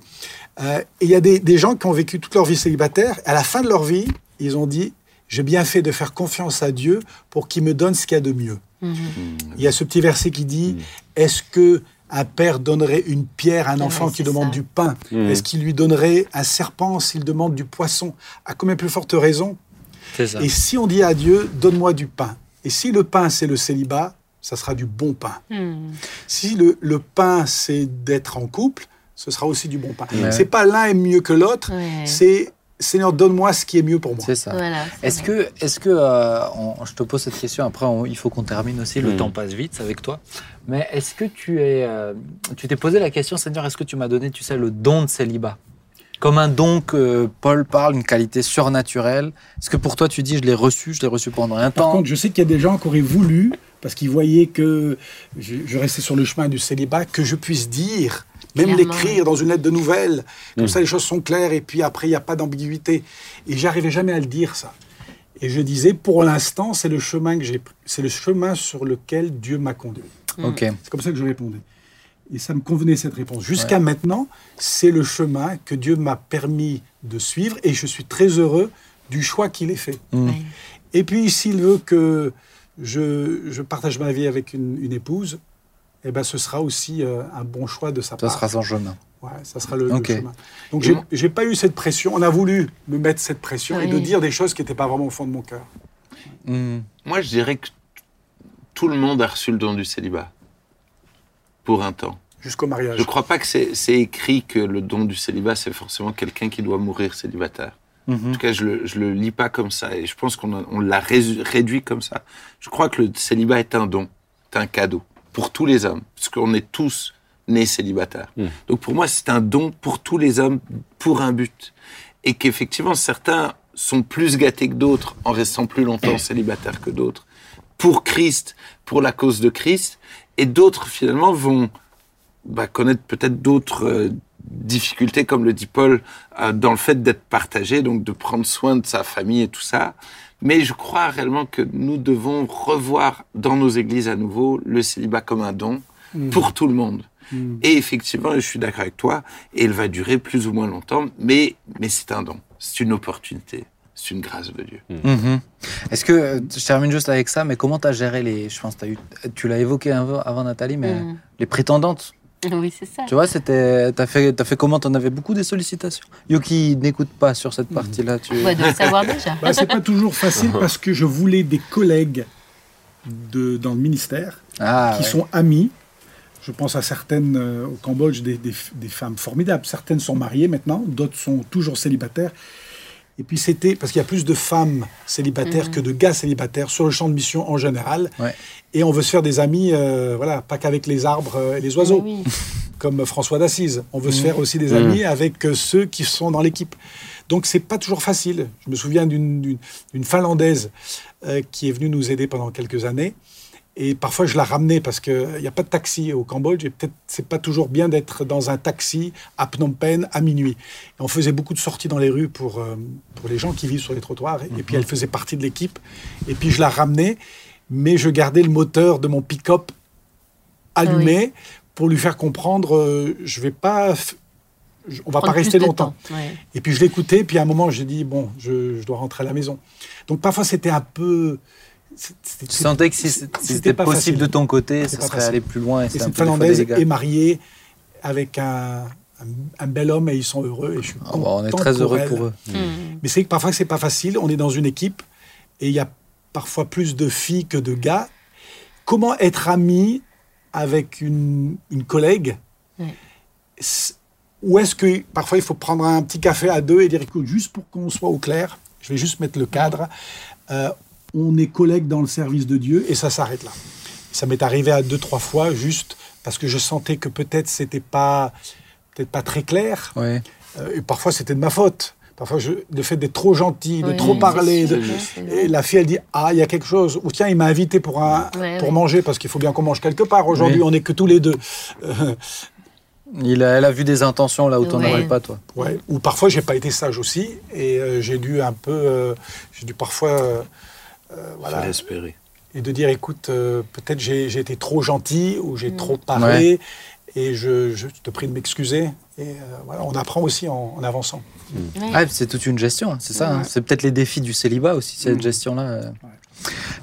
S5: Euh, et il y a des, des gens qui ont vécu toute leur vie célibataire. À la fin de leur vie, ils ont dit J'ai bien fait de faire confiance à Dieu pour qu'il me donne ce qu'il y a de mieux.
S2: Mhm.
S5: Il y a ce petit verset qui dit Est-ce que un père donnerait une pierre à un enfant qui demande
S2: ça.
S5: du pain? Est-ce qu'il lui donnerait un serpent s'il demande du poisson? À combien plus forte raison?
S1: Ça.
S5: Et si on dit à Dieu Donne-moi du pain Et si le pain c'est le célibat, ça sera du bon pain.
S2: Mhm.
S5: Si le, le pain c'est d'être en couple, ce sera aussi du bon pain.
S1: Ouais.
S5: C'est pas l'un est mieux que l'autre,
S2: Ouais.
S5: c'est Seigneur, donne-moi ce qui est mieux pour moi.
S1: C'est ça.
S2: Voilà,
S1: Est-ce que, est-ce que euh, on- je te pose cette question, après on- il faut qu'on termine aussi, le
S4: Mm.
S1: temps passe vite c'est avec toi. Mais est-ce que tu es, euh, tu t'es posé la question, Seigneur, est-ce que tu m'as donné, tu sais, le don de célibat? Comme un don que Paul parle, une qualité surnaturelle. Est-ce que pour toi tu dis, je l'ai reçu, je l'ai reçu pendant un
S5: Par
S1: temps?
S5: contre, je sais qu'il y a des gens qui auraient voulu, parce qu'ils voyaient que je, je restais sur le chemin du célibat, que je puisse dire, même l'écrire dans une lettre de nouvelles. Comme
S4: Mm.
S5: ça, les choses sont claires, et puis après, il n'y a pas d'ambiguïté. Et j'arrivais jamais à le dire, ça. Et je disais, pour l'instant, c'est le chemin que j'ai, c'est le chemin sur lequel Dieu m'a conduit.
S1: Ok.
S5: C'est comme ça que je répondais. Et ça me convenait cette réponse. Jusqu'à maintenant, c'est le chemin que Dieu m'a permis de suivre, et je suis très heureux du choix qu'il ait fait.
S1: Mm.
S2: Ouais.
S5: Et puis, s'il veut que je, je partage ma vie avec une, une épouse, eh ben, ce sera aussi euh, un bon choix de sa
S1: Ça
S5: part.
S1: sera son chemin.
S5: Ouais, ça sera le, le
S1: Ok.
S5: chemin. Donc, j'ai j'ai pas eu cette pression. On a voulu me mettre cette pression et de dire des choses qui n'étaient pas vraiment au fond de mon cœur.
S1: Mm.
S3: Moi, je dirais que tout le monde a reçu le don du célibat. Pour un temps.
S5: Jusqu'au mariage.
S3: Je ne crois pas que c'est c'est écrit que le don du célibat, c'est forcément quelqu'un qui doit mourir célibataire. En
S1: Mhm.
S3: tout cas, je le, je le lis pas comme ça. Et je pense qu'on a- on l'a réduit comme ça. Je crois que le célibat est un don, est un cadeau pour tous les hommes. Parce qu'on est tous nés célibataires.
S4: Mm.
S3: Donc pour moi, c'est un don pour tous les hommes, pour un but. Et qu'effectivement, certains sont plus gâtés que d'autres en restant plus longtemps célibataires que d'autres. Pour Christ, pour la cause de Christ. Et d'autres, finalement, vont bah, connaître peut-être d'autres euh, difficultés, comme le dit Paul, euh, dans le fait d'être partagé, donc de prendre soin de sa famille et tout ça. Mais je crois réellement que nous devons revoir dans nos églises à nouveau le célibat comme un don pour tout le monde.
S5: Mm.
S3: Et effectivement, je suis d'accord avec toi, et il va durer plus ou moins longtemps, mais, mais c'est un don, c'est une opportunité, c'est une grâce de Dieu.
S1: Mhm. Est-ce que, je termine juste avec ça, mais comment tu as géré les. Je pense eu, tu l'as évoqué avant, avant, Nathalie, mais les prétendantes.
S2: Oui, c'est ça.
S1: Tu vois, c'était. T'as fait, as fait comment? T'en avais beaucoup des sollicitations Yoki n'écoute pas sur cette partie-là. Tu...
S2: On doit le savoir déjà.
S5: Bah, c'est pas toujours facile parce que je voulais des collègues de, dans le ministère
S1: Ah,
S5: qui
S1: ouais.
S5: sont amis. Je pense à certaines euh, au Cambodge, des, des- des femmes formidables. Certaines sont mariées maintenant, d'autres sont toujours célibataires. Et puis c'était parce qu'il y a plus de femmes célibataires que de gars célibataires sur le champ de mission en général.
S1: Ouais.
S5: Et on veut se faire des amis, euh, voilà, pas qu'avec les arbres euh, et les oiseaux,
S2: Oui,
S5: comme François d'Assise. On veut se
S1: Mhm.
S5: faire aussi des
S4: Mhm.
S5: amis avec euh, ceux qui sont dans l'équipe. Donc c'est pas toujours facile. Je me souviens d'une- Finlandaise euh, qui est venue nous aider pendant quelques années. Et parfois, je la ramenais parce qu'il n'y a pas de taxi au Cambodge. Et peut-être, c'est pas toujours bien d'être dans un taxi à Phnom Penh à minuit. Et on faisait beaucoup de sorties dans les rues pour, euh, pour les gens qui vivent sur les trottoirs. Et puis, elle faisait partie de l'équipe. Et puis, je la ramenais. Mais je gardais le moteur de mon pick-up allumé pour lui faire comprendre euh, je vais pas. je- On va pas rester longtemps.
S2: temps, ouais.
S5: Et puis je l'écoutais, puis à un moment, j'ai dit, bon, je, je dois rentrer à la maison. Donc parfois, c'était un peu.
S1: Tu sentais que si,
S5: c'était
S1: possible
S5: facile.
S1: de ton côté, ça serait aller plus loin. Et,
S5: Et
S1: c'est un
S5: cette Finlandaise est mariée avec un, un, un bel homme et ils sont heureux. Et je suis
S1: Ah bah, on est très heureux
S5: elle.
S1: pour eux.
S2: Mm.
S5: Mais c'est que parfois, c'est pas facile. On est dans une équipe et il y a parfois plus de filles que de gars. Comment être ami avec une, une collègue. C'est- Ou est-ce que parfois il faut prendre un petit café à deux et dire écoute, juste pour qu'on soit au clair, je vais juste mettre le cadre. euh, on est collègues dans le service de Dieu et ça s'arrête là. Ça m'est arrivé à deux, trois fois juste parce que je sentais que peut-être c'était pas, peut-être pas très clair.
S1: Ouais.
S5: Euh, et parfois, c'était de ma faute. Parfois, je, le fait d'être trop gentil, de
S2: Oui,
S5: trop parler. de- et la fille, elle dit Ah, il y a quelque chose. Ou tiens, il m'a invité pour, un,
S2: Ouais,
S5: pour
S2: ouais.
S5: manger, parce qu'il faut bien qu'on mange quelque part. Aujourd'hui,
S1: Oui.
S5: on n'est que tous les deux. Euh,
S1: Il a, elle a vu des intentions là où t'en
S2: Ouais.
S1: aurais pas, toi.
S5: ouais. Ou parfois, j'ai pas été sage aussi. Et euh, j'ai dû un peu. euh, j'ai dû parfois. Euh, voilà,
S3: espérer.
S5: et de dire écoute, euh, peut-être j'ai j'ai été trop gentil ou j'ai trop parlé. Et je, je te prie de m'excuser. Et euh, voilà, on apprend aussi en, en avançant.
S2: Ouais.
S1: Ah, c'est toute une gestion, c'est ça. hein. C'est peut-être les défis du célibat aussi, cette
S5: Mm.
S1: gestion-là.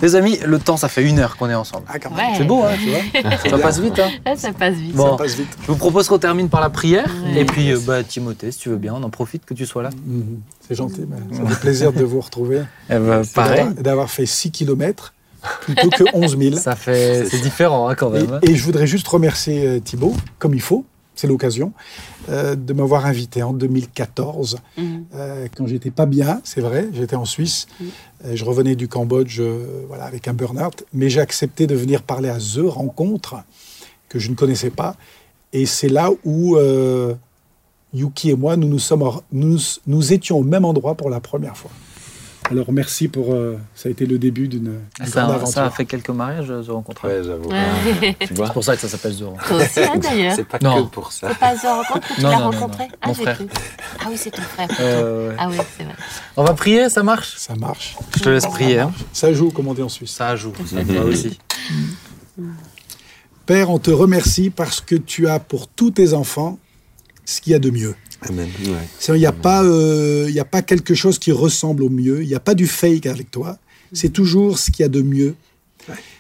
S1: Les amis, le temps, ça fait une heure qu'on est ensemble.
S5: Ah, quand même.
S2: Ouais.
S1: C'est beau, hein, tu vois Ça passe vite. Hein.
S2: Ça passe vite.
S1: Bon.
S5: Ça passe vite.
S1: Je vous propose qu'on termine par la prière.
S2: Ouais.
S1: Et puis, euh, bah, Timothée, si tu veux bien, on en profite que tu sois là.
S5: Mhm. C'est gentil, mais ça fait plaisir de vous retrouver.
S1: Eh ben, pareil.
S5: D'avoir- fait 6 km plutôt que 11 000.
S1: Ça fait, c'est différent hein, quand même.
S5: Et, et je voudrais juste remercier euh, Thibaut, comme il faut, c'est l'occasion, euh, de m'avoir invité en 2014,
S2: Mhm.
S5: euh, quand j'étais pas bien, c'est vrai, j'étais en Suisse, Euh, je revenais du Cambodge voilà, avec un burn-out, mais j'ai accepté de venir parler à The Rencontre, que je ne connaissais pas, et c'est là où Yuki et moi, nous nous, sommes, or- nous, nous étions au même endroit pour la première fois. Alors merci pour... euh, ça a été le début d'une grande
S1: Ça,
S5: aventure.
S1: ça a fait quelques mariages, The Rencontre.
S3: Ouais, j'avoue.
S2: Ouais.
S4: Tu vois
S1: C'est pour ça que ça s'appelle The Rencontre.
S2: Toi aussi, hein, d'ailleurs.
S3: C'est pas
S1: Non.
S3: que pour ça.
S2: C'est pas The rencontre que tu
S1: Non,
S2: l'as
S1: non, non,
S2: rencontré
S1: non.
S2: Ah,
S1: Mon frère.
S2: Ah oui, c'est ton frère.
S1: Euh, ouais.
S2: Ah oui, c'est vrai.
S1: On va prier, ça marche?
S5: Ça marche.
S1: Je te laisse prier. hein.
S5: Ça joue, comme on dit en Suisse.
S1: Ça joue. Toi aussi.
S5: Père, on te remercie parce que tu as pour tous tes enfants ce qu'il y a de mieux.
S3: Amen.
S4: Ouais.
S5: Il n'y a, pas, euh, y a pas quelque chose qui ressemble au mieux. Il n'y a pas du fake avec toi. C'est toujours ce qu'il y a de mieux.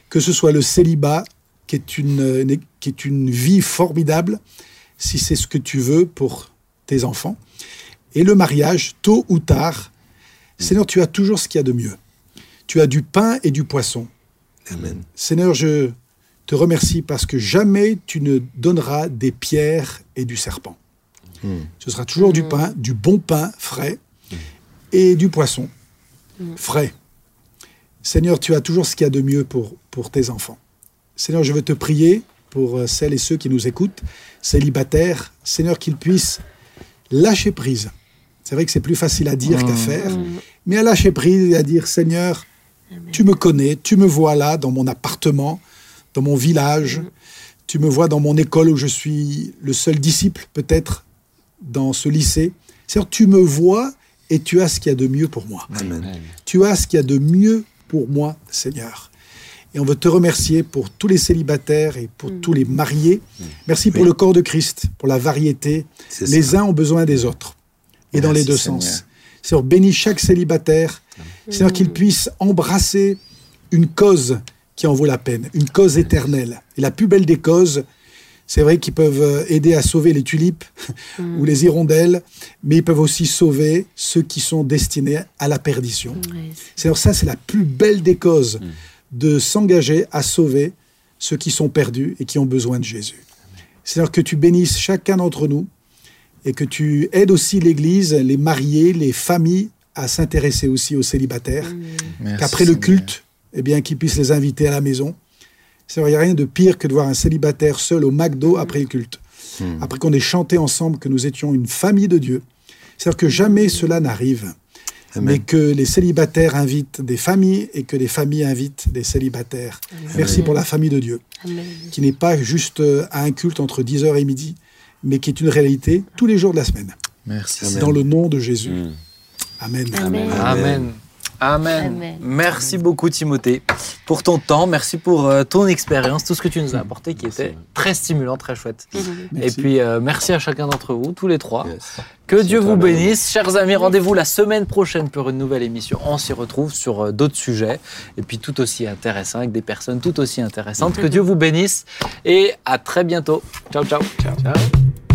S5: Que ce soit le célibat, qui est une, une- qui est une vie formidable, si c'est ce que tu veux pour tes enfants. Et le mariage, tôt ou tard, Seigneur, tu as toujours ce qu'il y a de mieux. Tu as du pain et du poisson.
S3: Amen.
S5: Seigneur, je te remercie parce que jamais tu ne donneras des pierres et du serpent.
S3: Hmm.
S5: Ce sera toujours du pain, du bon pain frais et du poisson frais. Seigneur, tu as toujours ce qu'il y a de mieux pour, pour tes enfants. Seigneur, je veux te prier pour euh, celles et ceux qui nous écoutent, célibataires, Seigneur, qu'ils puissent lâcher prise. C'est vrai que c'est plus facile à dire qu'à faire, mais à lâcher prise et à dire, Seigneur, tu me connais, tu me vois là dans mon appartement, dans mon village, tu me vois dans mon école où je suis le seul disciple peut-être dans ce lycée. Seigneur, tu me vois et tu as ce qu'il y a de mieux pour moi.
S3: Amen.
S5: Tu as ce qu'il y a de mieux pour moi, Seigneur. Et on veut te remercier pour tous les célibataires et pour tous les mariés. Merci pour le corps de Christ, pour la variété. Les
S3: ça.
S5: uns ont besoin des autres. Et dans les deux
S3: Seigneur.
S5: sens. Seigneur, bénis chaque célibataire. Seigneur, qu'il puisse embrasser une cause qui en vaut la peine, une cause éternelle. Et la plus belle des causes, c'est vrai qu'ils peuvent euh, aider à sauver les tulipes ou les hirondelles, mais ils peuvent aussi sauver ceux qui sont destinés à la perdition.
S2: Ouais.
S5: Seigneur, ça, c'est la plus belle des causes de s'engager à sauver ceux qui sont perdus et qui ont besoin de Jésus. Seigneur, que tu bénisses chacun d'entre nous et que tu aides aussi l'Église, les mariés, les familles à s'intéresser aussi aux célibataires, qu'après le culte, eh bien, qu'ils puissent les inviter à la maison. Il n'y a rien de pire que de voir un célibataire seul au McDo après le culte, après qu'on ait chanté ensemble que nous étions une famille de Dieu. C'est-à-dire que jamais cela n'arrive mais que les célibataires invitent des familles et que les familles invitent des célibataires. Merci pour la famille de Dieu,
S2: Amen.
S5: qui n'est pas juste euh, à un culte entre 10h et midi, mais qui est une réalité tous les jours de la semaine.
S1: Merci.
S3: Amen.
S5: Dans le nom de Jésus.
S4: Mm.
S5: Amen.
S2: Amen.
S1: Amen. Amen.
S2: Amen.
S1: Merci beaucoup Timothée pour ton temps, merci pour euh, ton expérience, tout ce que tu nous as apporté qui était très stimulant, très chouette. Et
S5: Merci.
S1: puis euh, merci à chacun d'entre vous, tous les trois.
S3: Yes.
S1: Que Dieu vous bénisse. Chers amis, rendez-vous la semaine prochaine pour une nouvelle émission. On s'y retrouve sur euh, d'autres sujets et puis tout aussi intéressants avec des personnes tout aussi intéressantes. Que Dieu vous bénisse et à très bientôt. Ciao, ciao. ciao.